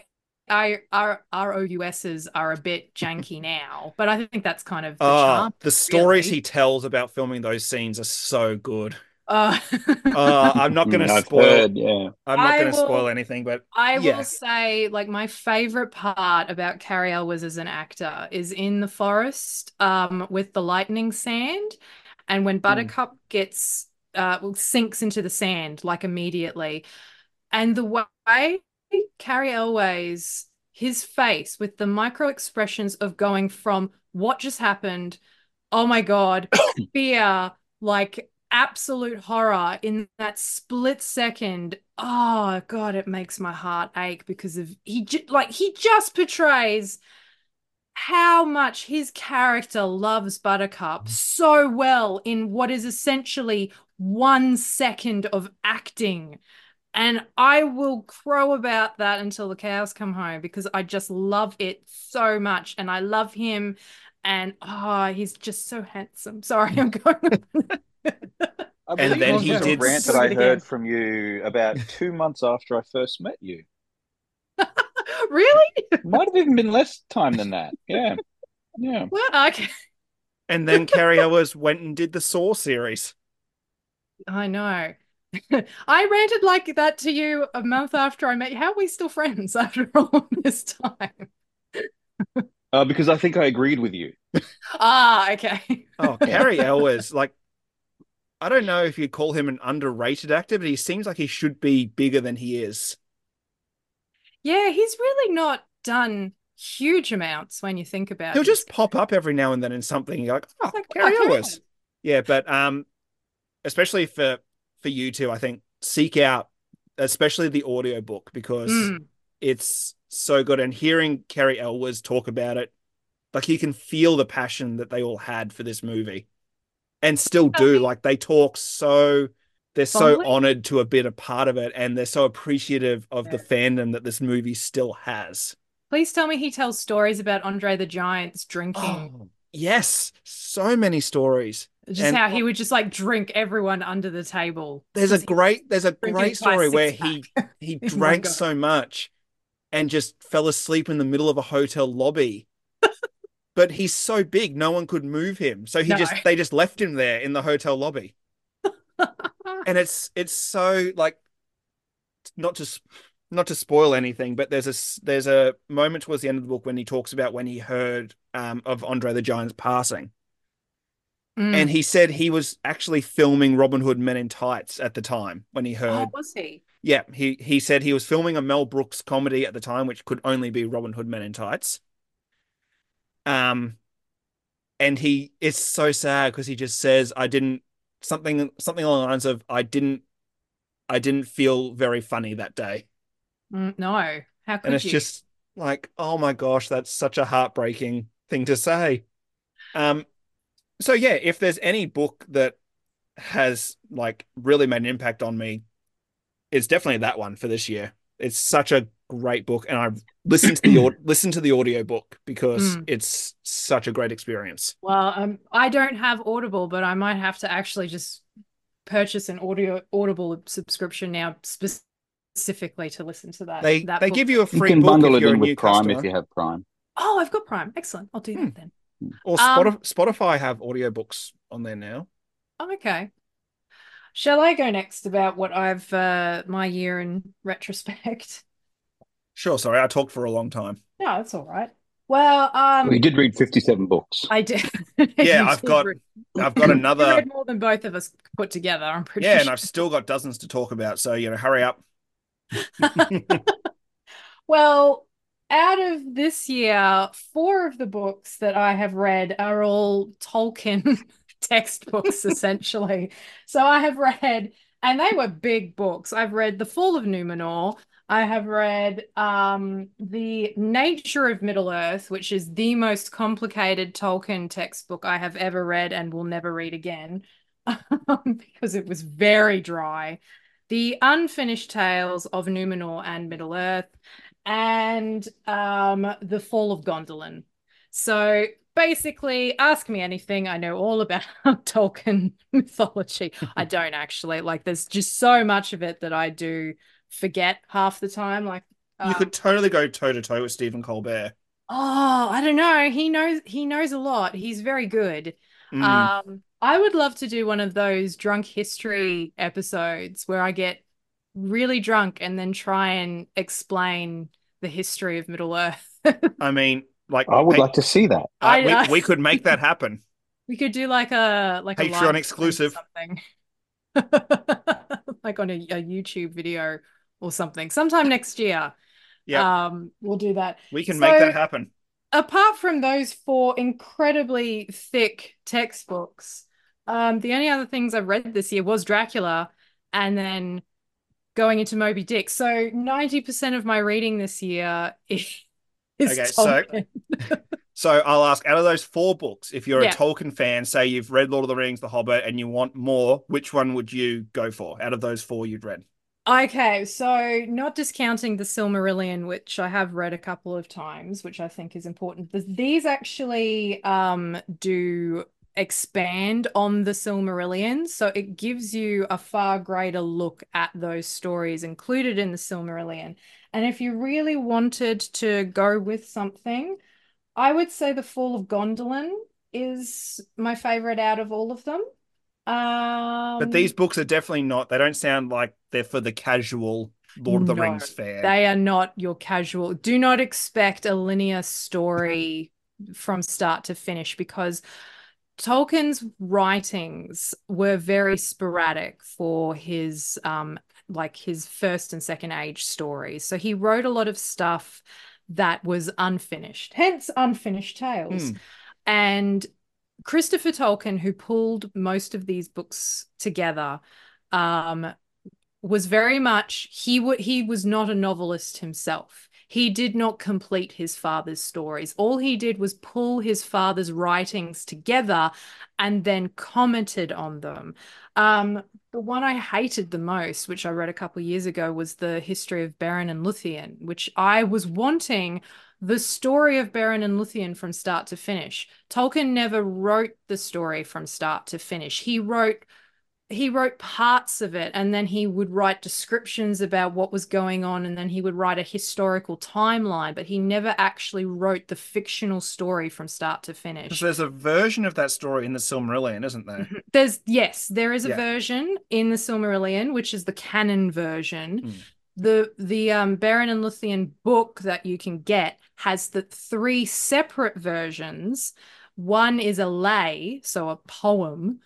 I R R O U S's are a bit janky <laughs> now, but I think that's kind of the Oh, charm. the stories really. he tells about filming those scenes are so good. Uh, Uh, I'm not going to I've spoil. heard, yeah. I'm not going to spoil anything, but I Yeah. will say, like, my favorite part about Cary Elwes as an actor is in the forest um, with the lightning sand. And when Buttercup gets, uh, well, sinks into the sand, like, immediately. And the way Cary Elwes, his face with the micro expressions of going from what just happened, oh my God, <coughs> fear, like absolute horror in that split second. Oh God, it makes my heart ache because of he like he just portrays how much his character loves Buttercup mm. so well in what is essentially one second of acting. And I will crow about that until the cows come home because I just love it so much. And I love him. And oh, he's just so handsome. <laughs> Sorry, I'm going. <laughs> I And then this he was a did rant that I it again. heard from you about two months after I first met you. Really? Might have even been less time than that. Yeah. Yeah. Well, okay. and then Cary Elwes went and did the Saw series. I know. <laughs> I ranted like that to you a month after I met you. How are we still friends <laughs> after all this time? <laughs> Uh, because I think I agreed with you. Ah, okay. Oh, Cary Elwes, like I don't know if you'd call him an underrated actor, but he seems like he should be bigger than he is. Yeah, he's really not done huge amounts when you think about it. He'll just pop up every now and then in something. You're like, oh, Like, Cary. Elwes. Yeah, but um, especially for for you two, I think seek out especially the audiobook because Mm, it's so good. And hearing Cary Elwes talk about it, like you can feel the passion that they all had for this movie, and still do. Like they talk so. They're so honored to have been a part of it, and they're so appreciative of the fandom that this movie still has. please tell me he tells stories about Andre the Giant's drinking. Oh, yes, so many stories. just and- how he would just like drink everyone under the table. There's a great there's a great story where six-pack. he he <laughs> Oh drank God. so much and just fell asleep in the middle of a hotel lobby. <laughs> but he's so big, no one could move him. So he No. just they just left him there in the hotel lobby. <laughs> And it's it's so like not to not to spoil anything, but there's a there's a moment towards the end of the book when he talks about when he heard um, of Andre the Giant's passing. Mm. And he said he was actually filming Robin Hood Men in Tights at the time when he heard oh, was he? yeah, he he said he was filming a Mel Brooks comedy at the time, which could only be Robin Hood Men in Tights. Um, and he it's so sad because he just says I didn't something something along the lines of I didn't I didn't feel very funny that day, Mm, no. How could you? and it's you? just like oh my gosh, that's such a heartbreaking thing to say. Um, so yeah, if there's any book that has like really made an impact on me, it's definitely that one for this year. It's such a great book, and I listened to the <clears throat> au- listen to the audio book because Mm. it's such a great experience. Well, um, I don't have Audible, but I might have to actually just purchase an audio Audible subscription now specifically to listen to that. They that they book. give you a You free can bundle if it in with Prime customer, if you have Prime. Oh, I've got Prime. Excellent. I'll do Hmm. that then. or Um, Spotify, Spotify have audiobooks on there now. Oh, okay. Shall I go next about what I've uh my year in retrospect? <laughs> Sure, sorry, I talked for a long time. No, that's all right. Well, um, We did read 57 books. I did. <laughs> Yeah, I've did got read- I've got you another read more than both of us put together. I'm pretty yeah, and. I've still got dozens to talk about. So you know, hurry up. <laughs> <laughs> Well, out of this year, four of the books that I have read are all Tolkien textbooks, essentially. So I have read, and they were big books. I've read The Fall of Numenor. I have read um, The Nature of Middle Earth, which is the most complicated Tolkien textbook I have ever read and will never read again <laughs> because it was very dry. The Unfinished Tales of Numenor and Middle Earth, and um, The Fall of Gondolin. So basically, ask me anything. I know all about <laughs> Tolkien mythology. I don't actually. Like, there's just so much of it that I do forget half the time. Like, You um, could totally go toe to toe with Stephen Colbert. oh, I don't know. He knows. He knows a lot. He's very good. Mm. Um, I would love to do one of those drunk history episodes where I get really drunk and then try and explain the history of Middle Earth. I mean, like, I would hey, like to see that. uh, I- we, I- we could make that happen. <laughs> We could do like a like a Patreon live stream or exclusive. something, <laughs> like on a, a YouTube video or something. Sometime next year. <laughs> Yeah. Um, we'll do that. We can So- make that happen. apart from those four incredibly thick textbooks, um, the only other things I've read this year was Dracula and then going into Moby Dick. So 90% of my reading this year is, <laughs> is Okay, so- Tolkien. <laughs> So I'll ask out of those four books, if you're Yeah. a Tolkien fan, say you've read Lord of the Rings, The Hobbit, and you want more, which one would you go for out of those four you'd read? Okay, so not discounting the Silmarillion, which I have read a couple of times, which I think is important. These actually um, do expand on the Silmarillion, so it gives you a far greater look at those stories included in the Silmarillion. And if you really wanted to go with something, I would say The Fall of Gondolin is my favorite out of all of them. Um, But these books are definitely not, they don't sound like they're for the casual Lord of the Rings fan. They are not your casual. Do not expect a linear story from start to finish because Tolkien's writings were very sporadic for his um like his first and second age stories. So he wrote a lot of stuff that was unfinished, hence unfinished tales. Hmm. And Christopher Tolkien, who pulled most of these books together, um, was very much he he was not a novelist himself. He did not complete his father's stories. All he did was pull his father's writings together and then commented on them. Um, the one I hated the most, which I read a couple years ago, was the history of Beren and Luthien, which I was wanting the story of Beren and Luthien from start to finish. Tolkien never wrote the story from start to finish. He wrote he wrote parts of it and then he would write descriptions about what was going on and then he would write a historical timeline but he never actually wrote the fictional story from start to finish So there's a version of that story in the Silmarillion, isn't there? there's yes there is a Yeah. version in the Silmarillion which is the canon version Mm. The the um Beren and Luthien book that you can get has the three separate versions one is a lay so a poem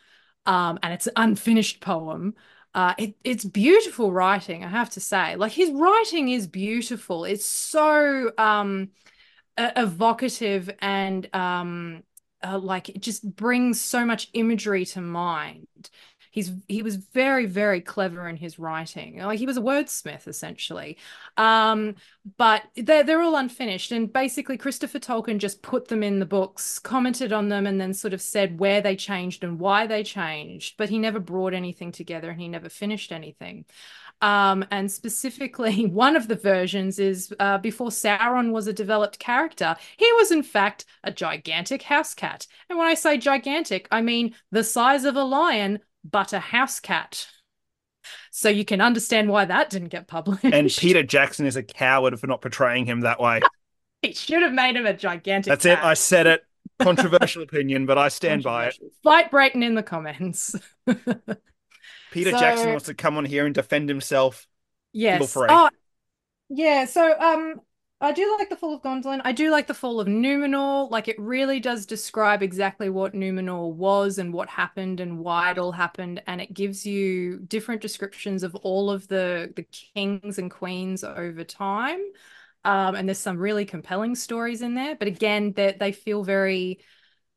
um, and it's an unfinished poem. Uh, it, it's beautiful writing, I have to say. Like his writing is beautiful. It's so um, evocative and um, uh, like it just brings so much imagery to mind. He's he was very very clever in his writing. Like he was a wordsmith essentially. Um, but they're they're all unfinished, and basically Christopher Tolkien just put them in the books, commented on them, and then sort of said where they changed and why they changed. But he never brought anything together, and he never finished anything. Um, and specifically, <laughs> one of the versions is uh, before Sauron was a developed character, he was in fact a gigantic house cat. And when I say gigantic, I mean the size of a lion, but a house cat. So you can understand why that didn't get published. And <laughs> Peter Jackson is a coward for not portraying him that way. he should have made him a gigantic. That's it. I said it. <laughs> Controversial opinion, but I stand by it. Fight Brayton in the comments. <laughs> Peter So- Jackson wants to come on here and defend himself. Yes. Oh, yeah. So, um, I do like the Fall of Gondolin. I do like the Fall of Numenor. Like, it really does describe exactly what Numenor was and what happened and why it all happened, and it gives you different descriptions of all of the the kings and queens over time. Um, and there's some really compelling stories in there, but again, they they feel very,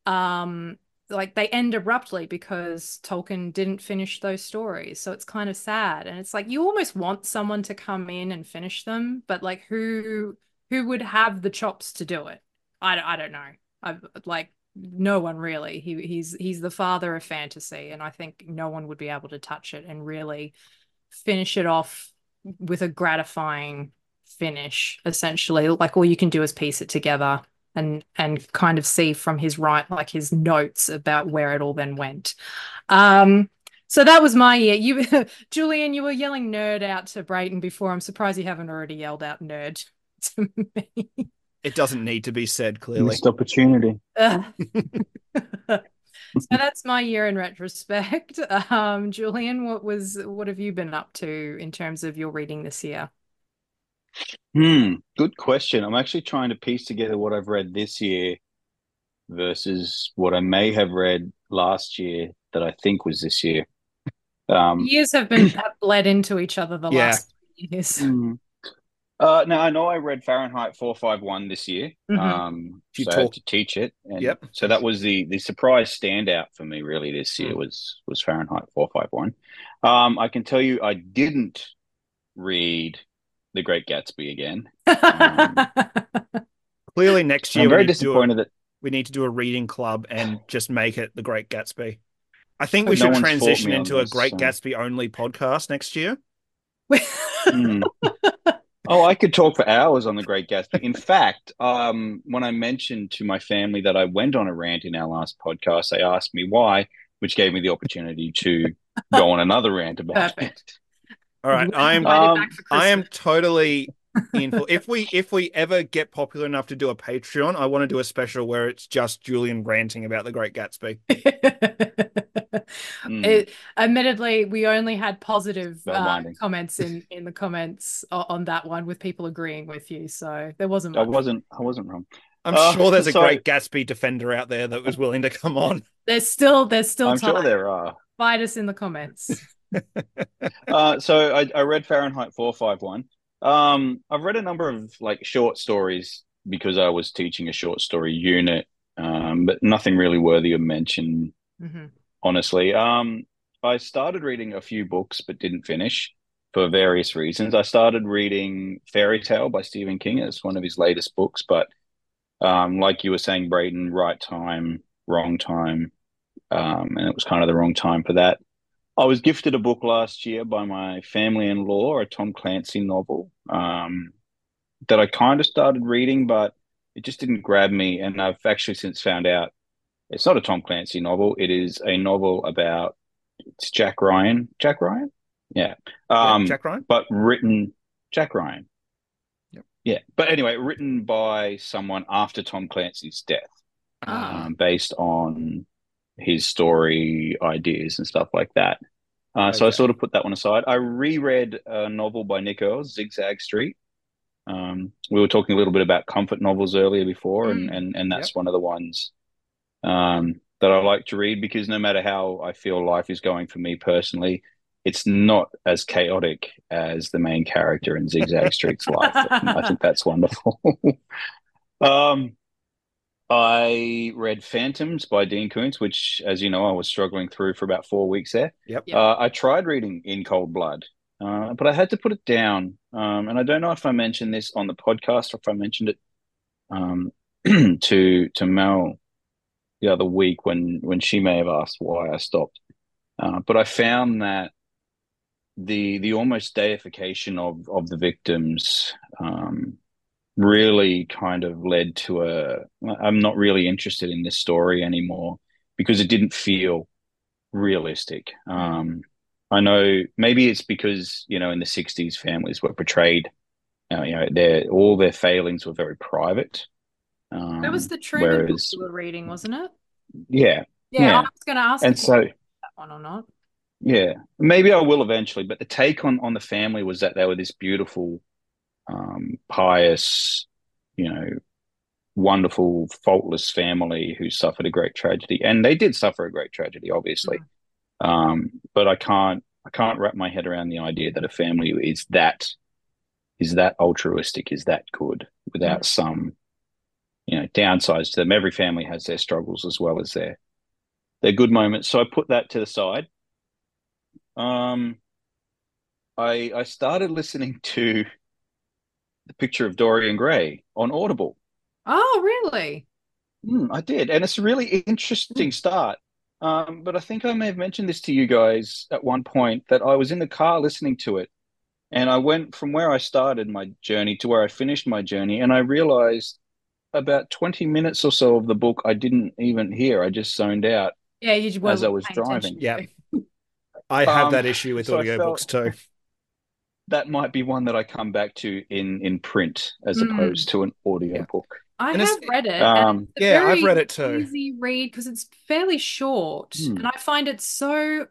um, like they end abruptly because Tolkien didn't finish those stories. So it's kind of sad. And it's like you almost want someone to come in and finish them, but like who who would have the chops to do it? I, I don't know. I like no one really. He he's he's the father of fantasy, and I think no one would be able to touch it and really finish it off with a gratifying finish, essentially. Like all you can do is piece it together and and kind of see from his right, like his notes about where it all then went. Um, so that was my year. You, <laughs> Julian, you were yelling nerd out to Brayton before. I'm surprised you haven't already yelled out nerd to <laughs> me. It doesn't need to be said clearly. Missed opportunity. <laughs> <laughs> Uh, so that's my year in retrospect. Um, Julian, what was what have you been up to in terms of your reading this year? Hmm, good question. I'm actually trying to piece together what I've read this year versus what I may have read last year that I think was this year. Um, Years have been have bled into each other the Yeah. last years. hmm. Uh, now I know I read Fahrenheit 451 this year. Mhm. Um, You so talk- to teach it, and Yep. so that was the the surprise standout for me. Really, this year Mm. was was Fahrenheit 451. Um, I can tell you, I didn't read The Great Gatsby again. <laughs> Clearly, next year I'm we very need, to do a, disappointed that we need to do a reading club and just make it the Great Gatsby. I think we No should transition into a Great so- Gatsby only podcast next year. Hmm. <laughs> Oh, I could talk for hours on the Great Gatsby. In fact, um, when I mentioned to my family that I went on a rant in our last podcast, they asked me why, which gave me the opportunity to go on another rant about Perfect. All right, I am Um, I am totally in for if we if we ever get popular enough to do a Patreon, I want to do a special where it's just Julian ranting about the Great Gatsby. <laughs> Hmm. It, admittedly, we only had positive uh, comments in in the comments on that one with people agreeing with you. So there wasn't I wasn't. I wasn't wrong. I'm Uh, sure there's a so- Great Gatsby defender out there that was willing to come on. <laughs> There's still there's still I'm time. sure there are. Fight us in the comments. <laughs> Uh, so I, I read Fahrenheit 451. Um, I've read a number of like short stories because I was teaching a short story unit, um, but nothing really worthy of mention, hmm honestly. Um, I started reading a few books but didn't finish for various reasons. I started reading Fairy Tale by Stephen King. It's one of his latest books, but um, like you were saying, Braden, right time, wrong time. Um, and it was kind of the wrong time for that. I was gifted a book last year by my family-in-law, a Tom Clancy novel, um, that I kind of started reading, but it just didn't grab me. And I've actually since found out it's not a Tom Clancy novel. It is a novel about it's Jack Ryan. Jack Ryan? Yeah. Yeah, Um, Jack Ryan. but written Jack Ryan. Yep. Yeah. But anyway, written by someone after Tom Clancy's death Ah. um, based on his story ideas and stuff like that. Uh, So I sort of put that one aside. I reread a novel by Nick Earls, Zigzag Street. Um, we were talking a little bit about comfort novels earlier before, and, and, and that's one of the ones um, that I like to read because no matter how I feel life is going for me personally, it's not as chaotic as the main character in Zigzag Street's life. <laughs> I think that's wonderful. <laughs> um, I read Phantoms by Dean Koontz, which, as you know, I was struggling through for about four weeks there. Yep. Yep. Uh, I tried reading In Cold Blood, uh, but I had to put it down. Um, and I don't know if I mentioned this on the podcast or if I mentioned it um, <clears throat> to to Mel the other week when when she may have asked why I stopped. Uh, but I found that the the almost deification of of the victims um, really kind of led to a I'm not really interested in this story anymore because it didn't feel realistic. Um, I know maybe it's because you know in the '60s families were portrayed, uh, you know, their all their failings were very private. Um, That was the Truman whereas, you were reading, wasn't it? yeah, Yeah, Yeah. I was going to ask and so that one or not. Yeah, maybe I will eventually, but the take on on the family was that they were this beautiful, um, pious, you know, wonderful, faultless family who suffered a great tragedy, and they did suffer a great tragedy, obviously. Um, but I can't I can't wrap my head around the idea that a family is that is that altruistic, is that good, without some, you know, downsides to them. Every family has their struggles as well as their their good moments. So I put that to the side. Um, I I started listening to the picture of Dorian Gray on Audible. Oh, really? Hmm, I did, and it's a really interesting start. Um, but I think I may have mentioned this to you guys at one point that I was in the car listening to it, and I went from where I started my journey to where I finished my journey, and I realized about 20 minutes or so of the book I didn't even hear. I just zoned out Yeah, you as wasn't I was paying attention driving. Yeah. I have Um, that issue with so I audiobooks too. That might be one that I come back to in in print as Mm. opposed to an audio Yeah. book. I And have read it. Um, and it's a yeah, I've read it too. Easy read because it's fairly short, Hmm. and I find it so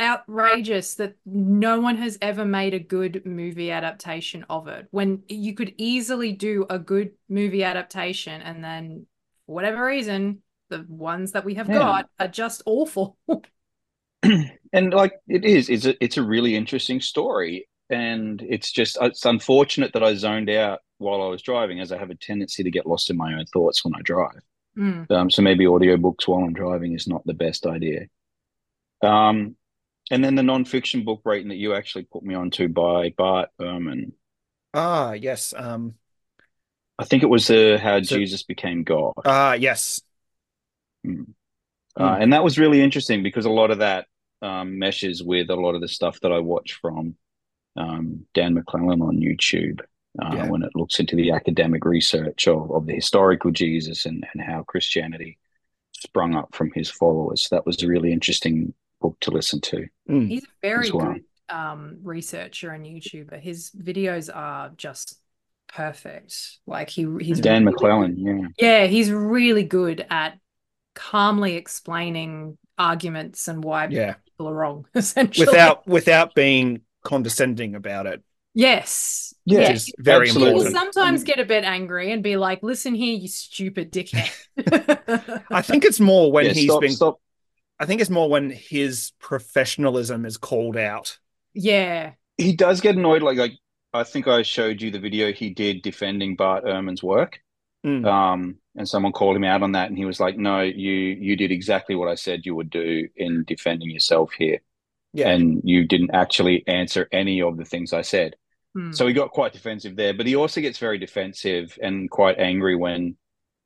outrageous that no one has ever made a good movie adaptation of it. When you could easily do a good movie adaptation, and then for whatever reason, the ones that we have Yeah. got are just awful. <laughs> <clears throat> and like it is it's a, it's a really interesting story and it's just it's unfortunate that i zoned out while i was driving as i have a tendency to get lost in my own thoughts when i drive Mm. um, so maybe audiobooks while i'm driving is not the best idea um, and then the non-fiction book rating that you actually put me onto by bart ehrman Ah, yes. Um, i think it was uh, how So- jesus became god ah, yes. Mm. Uh, and that was really interesting because a lot of that um, meshes with a lot of the stuff that I watch from um, Dan McClellan on YouTube uh, Yeah. when it looks into the academic research of, of the historical Jesus and, and how Christianity sprung up from his followers. That was a really interesting book to listen to. Mm. He's a very well. good um, researcher and YouTuber. His videos are just perfect. Like he he's Dan really McClellan, good- yeah. Yeah, he's really good at calmly explaining arguments and why Yeah. people are wrong, <laughs> essentially. Without without being condescending about it, yes, Yeah, which is very absolutely. People important. sometimes Um, get a bit angry and be like, "Listen here, you stupid dickhead." <laughs> I think it's more when yeah, he's stop, been stop. I think it's more when his professionalism is called out. yeah, He does get annoyed. Like, like I think I showed you the video he did defending Bart Ehrman's work. Mm. um, and someone called him out on that, and he was like, "No, you you did exactly what I said you would do in defending yourself here, Yeah. and you didn't actually answer any of the things I said." Hmm. So he got quite defensive there, but he also gets very defensive and quite angry when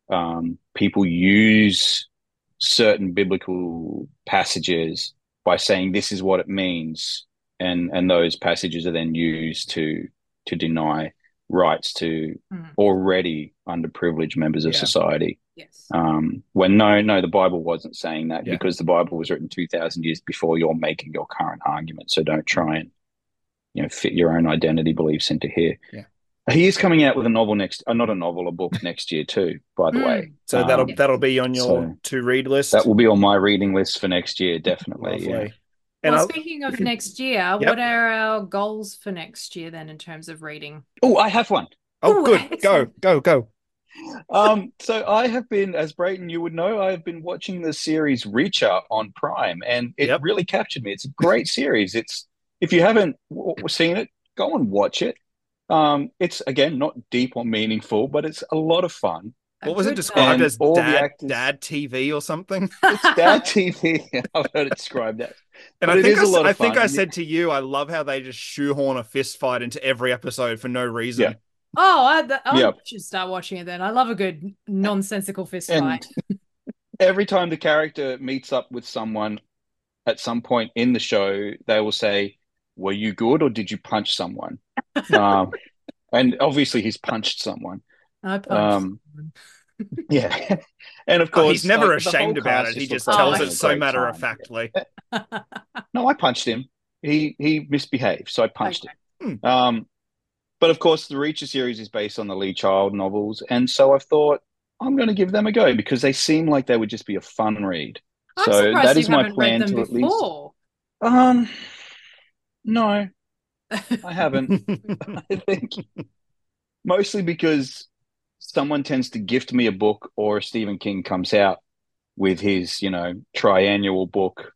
um, people use certain biblical passages by saying this is what it means, and and those passages are then used to to deny rights to Hmm. already underprivileged members of Yeah. society. yes, Um, when no, no, the Bible wasn't saying that Yeah. because the Bible was written two thousand years before you're making your current argument. So don't try and you know fit your own identity beliefs into here. Yeah. He is coming out with a novel next, uh, not a novel, a book next year too. By the Mm. way, So that'll Um, that'll be on your so to read list. that will be on my reading list for next year, definitely. Lovely. Yeah. And well, I'll- speaking of next year, Yep. what are our goals for next year then in terms of reading? Oh, I have one. oh, Ooh, good. Go, excellent. go, go. Um, so I have been, as Brayton, you would know, I have been watching the series Reacher on Prime, and it Yep. really captured me. It's a great series. It's if you haven't w- w- seen it, go and watch it. Um, it's again not deep or meaningful, but it's a lot of fun. A What was it described And as? all the Dad, actors- dad TV or something? <laughs> It's dad <laughs> TV. <laughs> I've heard it described that. And But I think is I, a lot s- of I think fun. I said to you, I love how they just shoehorn a fist fight into every episode for no reason. Yeah. Oh, I, th- I Yep. should start watching it then. I love a good nonsensical fist And fight. every time the character meets up with someone at some point in the show, they will say, "Were you good or did you punch someone?" um, and obviously, he's punched someone. I punched Um. <laughs> Yeah, and of Oh, course, he's never like, ashamed about cast it. He just Oh, tells it so matter of factly. <laughs> No, I punched him. He he misbehaved, so I punched Okay. him. Um, but of course, the Reacher series is based on the Lee Child novels, and so I've thought I'm going to give them a go because they seem like they would just be a fun read. I'm so surprised that you is my haven't read plan them to at least. before. Um, no, <laughs> I haven't. I think mostly because someone tends to gift me a book or Stephen King comes out with his, you know, triannual book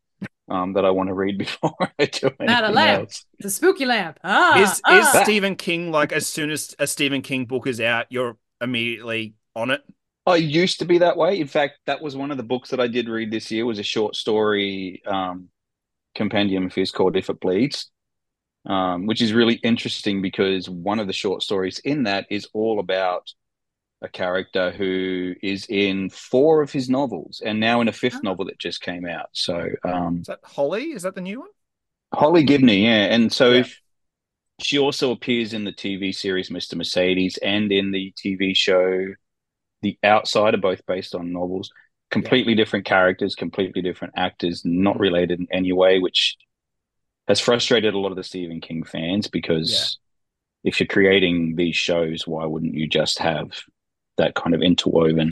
um, that I want to read <laughs> before I do Not a lamp. else. The spooky lamp. Ah, is is ah. Stephen King like as soon as a Stephen King book is out, you're immediately on it? I used to be that way. In fact, that was one of the books that I did read this year was a short story um, compendium of his called If It Bleeds, um, which is really interesting because one of the short stories in that is all about a character who is in four of his novels and now in a fifth Oh. novel that just came out. So um, Is that Holly? Is that the new one? Holly Gibney, yeah. And so Yeah. if she also appears in the TV series Mr. Mercedes and in the TV show The Outsider, both based on novels. Completely different characters, completely different actors, not related in any way, which has frustrated a lot of the Stephen King fans because if you're creating these shows, why wouldn't you just have that kind of interwoven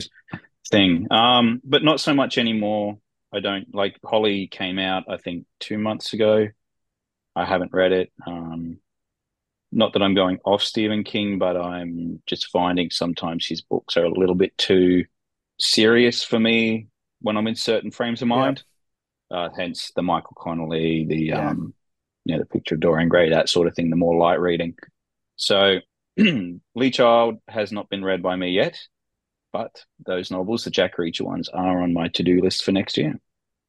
thing? Um, but not so much anymore. I don't like Holly came out, I think, two months ago. I haven't read it. Um, not that I'm going off Stephen King, but I'm just finding sometimes his books are a little bit too serious for me when I'm in certain frames of mind. Uh, hence the Michael Connelly, the Yeah. um, you know, the picture of Dorian Gray, that sort of thing, the more light reading. So <clears throat> Lee Child has not been read by me yet, but those novels, the Jack Reacher ones, are on my to-do list for next year.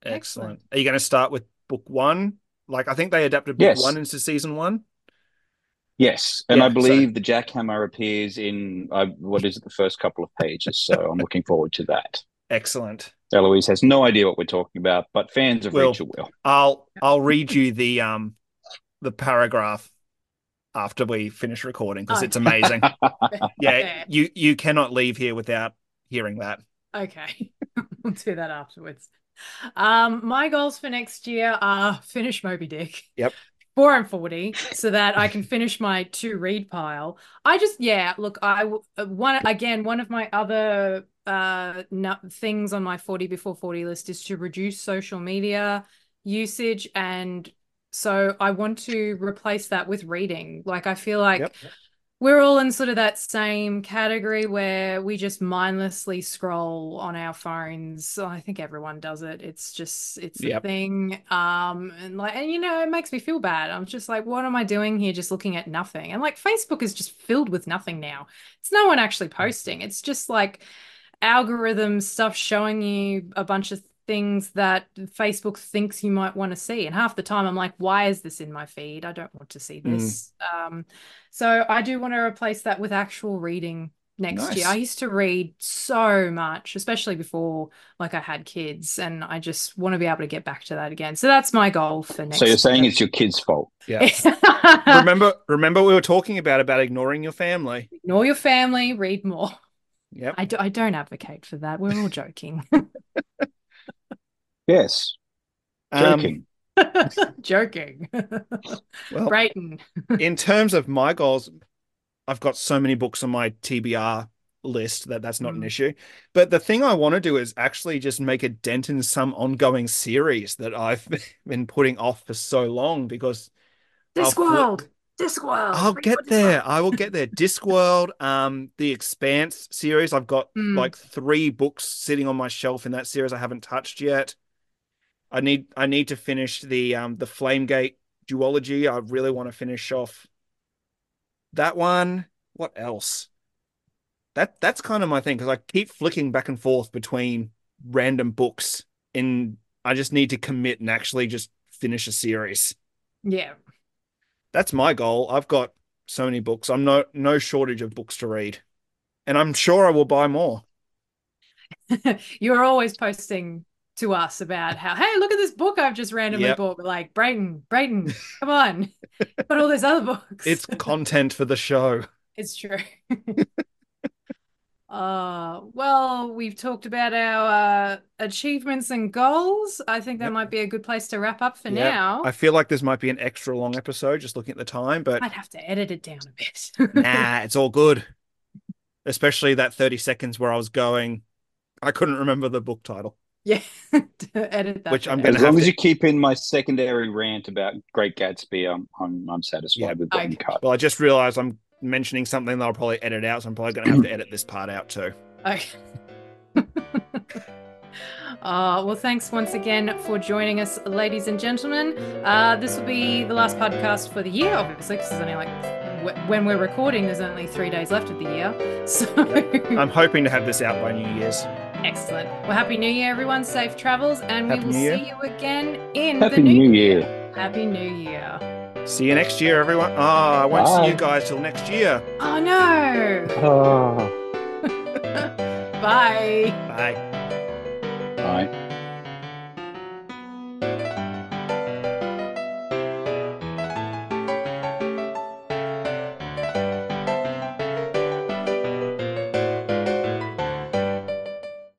Excellent. Are you going to start with book one? Like, I think they adapted book Yes. one into season one. Yes, and Yeah, I so- believe the jackhammer appears in uh, what is it, the first couple of pages. So I'm looking forward to that. Excellent. Eloise has no idea what we're talking about, but fans of Will. Reacher will. I'll I'll read you the um the paragraph after we finish recording because Oh. it's amazing. <laughs> Yeah, you you cannot leave here without hearing that. Okay, <laughs> we'll do that afterwards. Um, my goals for next year are <laughs> finish Moby Dick. Yep. Four and forty, so that I can finish my to read pile. I just, yeah, look, I uh, one again. One of my other uh things on my forty before forty list is to reduce social media usage, and so I want to replace that with reading. Like I feel like Yep. we're all in sort of that same category where we just mindlessly scroll on our phones. I think everyone does it. It's just it's the Yep. thing. Um and like and you know it makes me feel bad. I'm just like what am I doing here just looking at nothing? And like Facebook is just filled with nothing now. It's no one actually posting. It's just like algorithm stuff showing you a bunch of things that Facebook thinks you might want to see. And half the time I'm like, why is this in my feed? I don't want to see Mm. this. Um, so I do want to replace that with actual reading next year. I used to read so much, especially before like I had kids, and I just want to be able to get back to that again. So that's my goal for next year. So you're saying year. it's your kid's fault. Yeah. <laughs> remember remember we were talking about about ignoring your family. Ignore your family, read more. Yep. I, do, I don't advocate for that. We're all joking. <laughs> Yes, Um, joking. <laughs> joking. <laughs> well, Brayton. <laughs> in terms of my goals, I've got so many books on my TBR list that that's not an Mm. issue. But the thing I want to do is actually just make a dent in some ongoing series that I've been putting off for so long because flip- Discworld. Discworld. I'll Read get there. Discworld. I will get there. Discworld, um, the Expanse series. I've got Mm. like three books sitting on my shelf in that series I haven't touched yet. I need I need to finish the um the Flamegate duology. I really want to finish off that one. What else? That that's kind of my thing because I keep flicking back and forth between random books and I just need to commit and actually just finish a series Yeah. that's my goal. I've got so many books. I'm no no shortage of books to read. And I'm sure I will buy more. <laughs> You're always posting to us about how, hey, look at this book I've just randomly Yep. bought. We're like, Brayton, Brayton, come on. <laughs> but all those other books. It's content for the show. It's true. <laughs> uh, well, we've talked about our uh, achievements and goals. I think that Yep. might be a good place to wrap up for Yeah. now. I feel like this might be an extra long episode just looking at the time, but I'd have to edit it down a bit. <laughs> nah, it's all good. Especially that 30 seconds where I was going, I couldn't remember the book title. <laughs> yeah, to edit that. Which I'm gonna As long have as you keep in my secondary rant about Great Gatsby, I'm I'm, I'm satisfied Yeah. with that Okay. cut. Well, I just realized I'm mentioning something that I'll probably edit out, so I'm probably going to have to edit this part out too. Okay. <laughs> Uh, well, thanks once again for joining us, ladies and gentlemen. Uh, this will be the last podcast for the year, obviously, because there's only like wh- when we're recording, there's only three days left of the year. <laughs> So I'm hoping to have this out by New Year's. Excellent. Well, happy New Year, everyone. Safe travels, and Happy we will see you again in Happy the new, New Year. Happy New Year. See you next year, everyone. Oh, I won't see you guys till next year. Oh no. Oh. <laughs> Bye. Bye. Bye.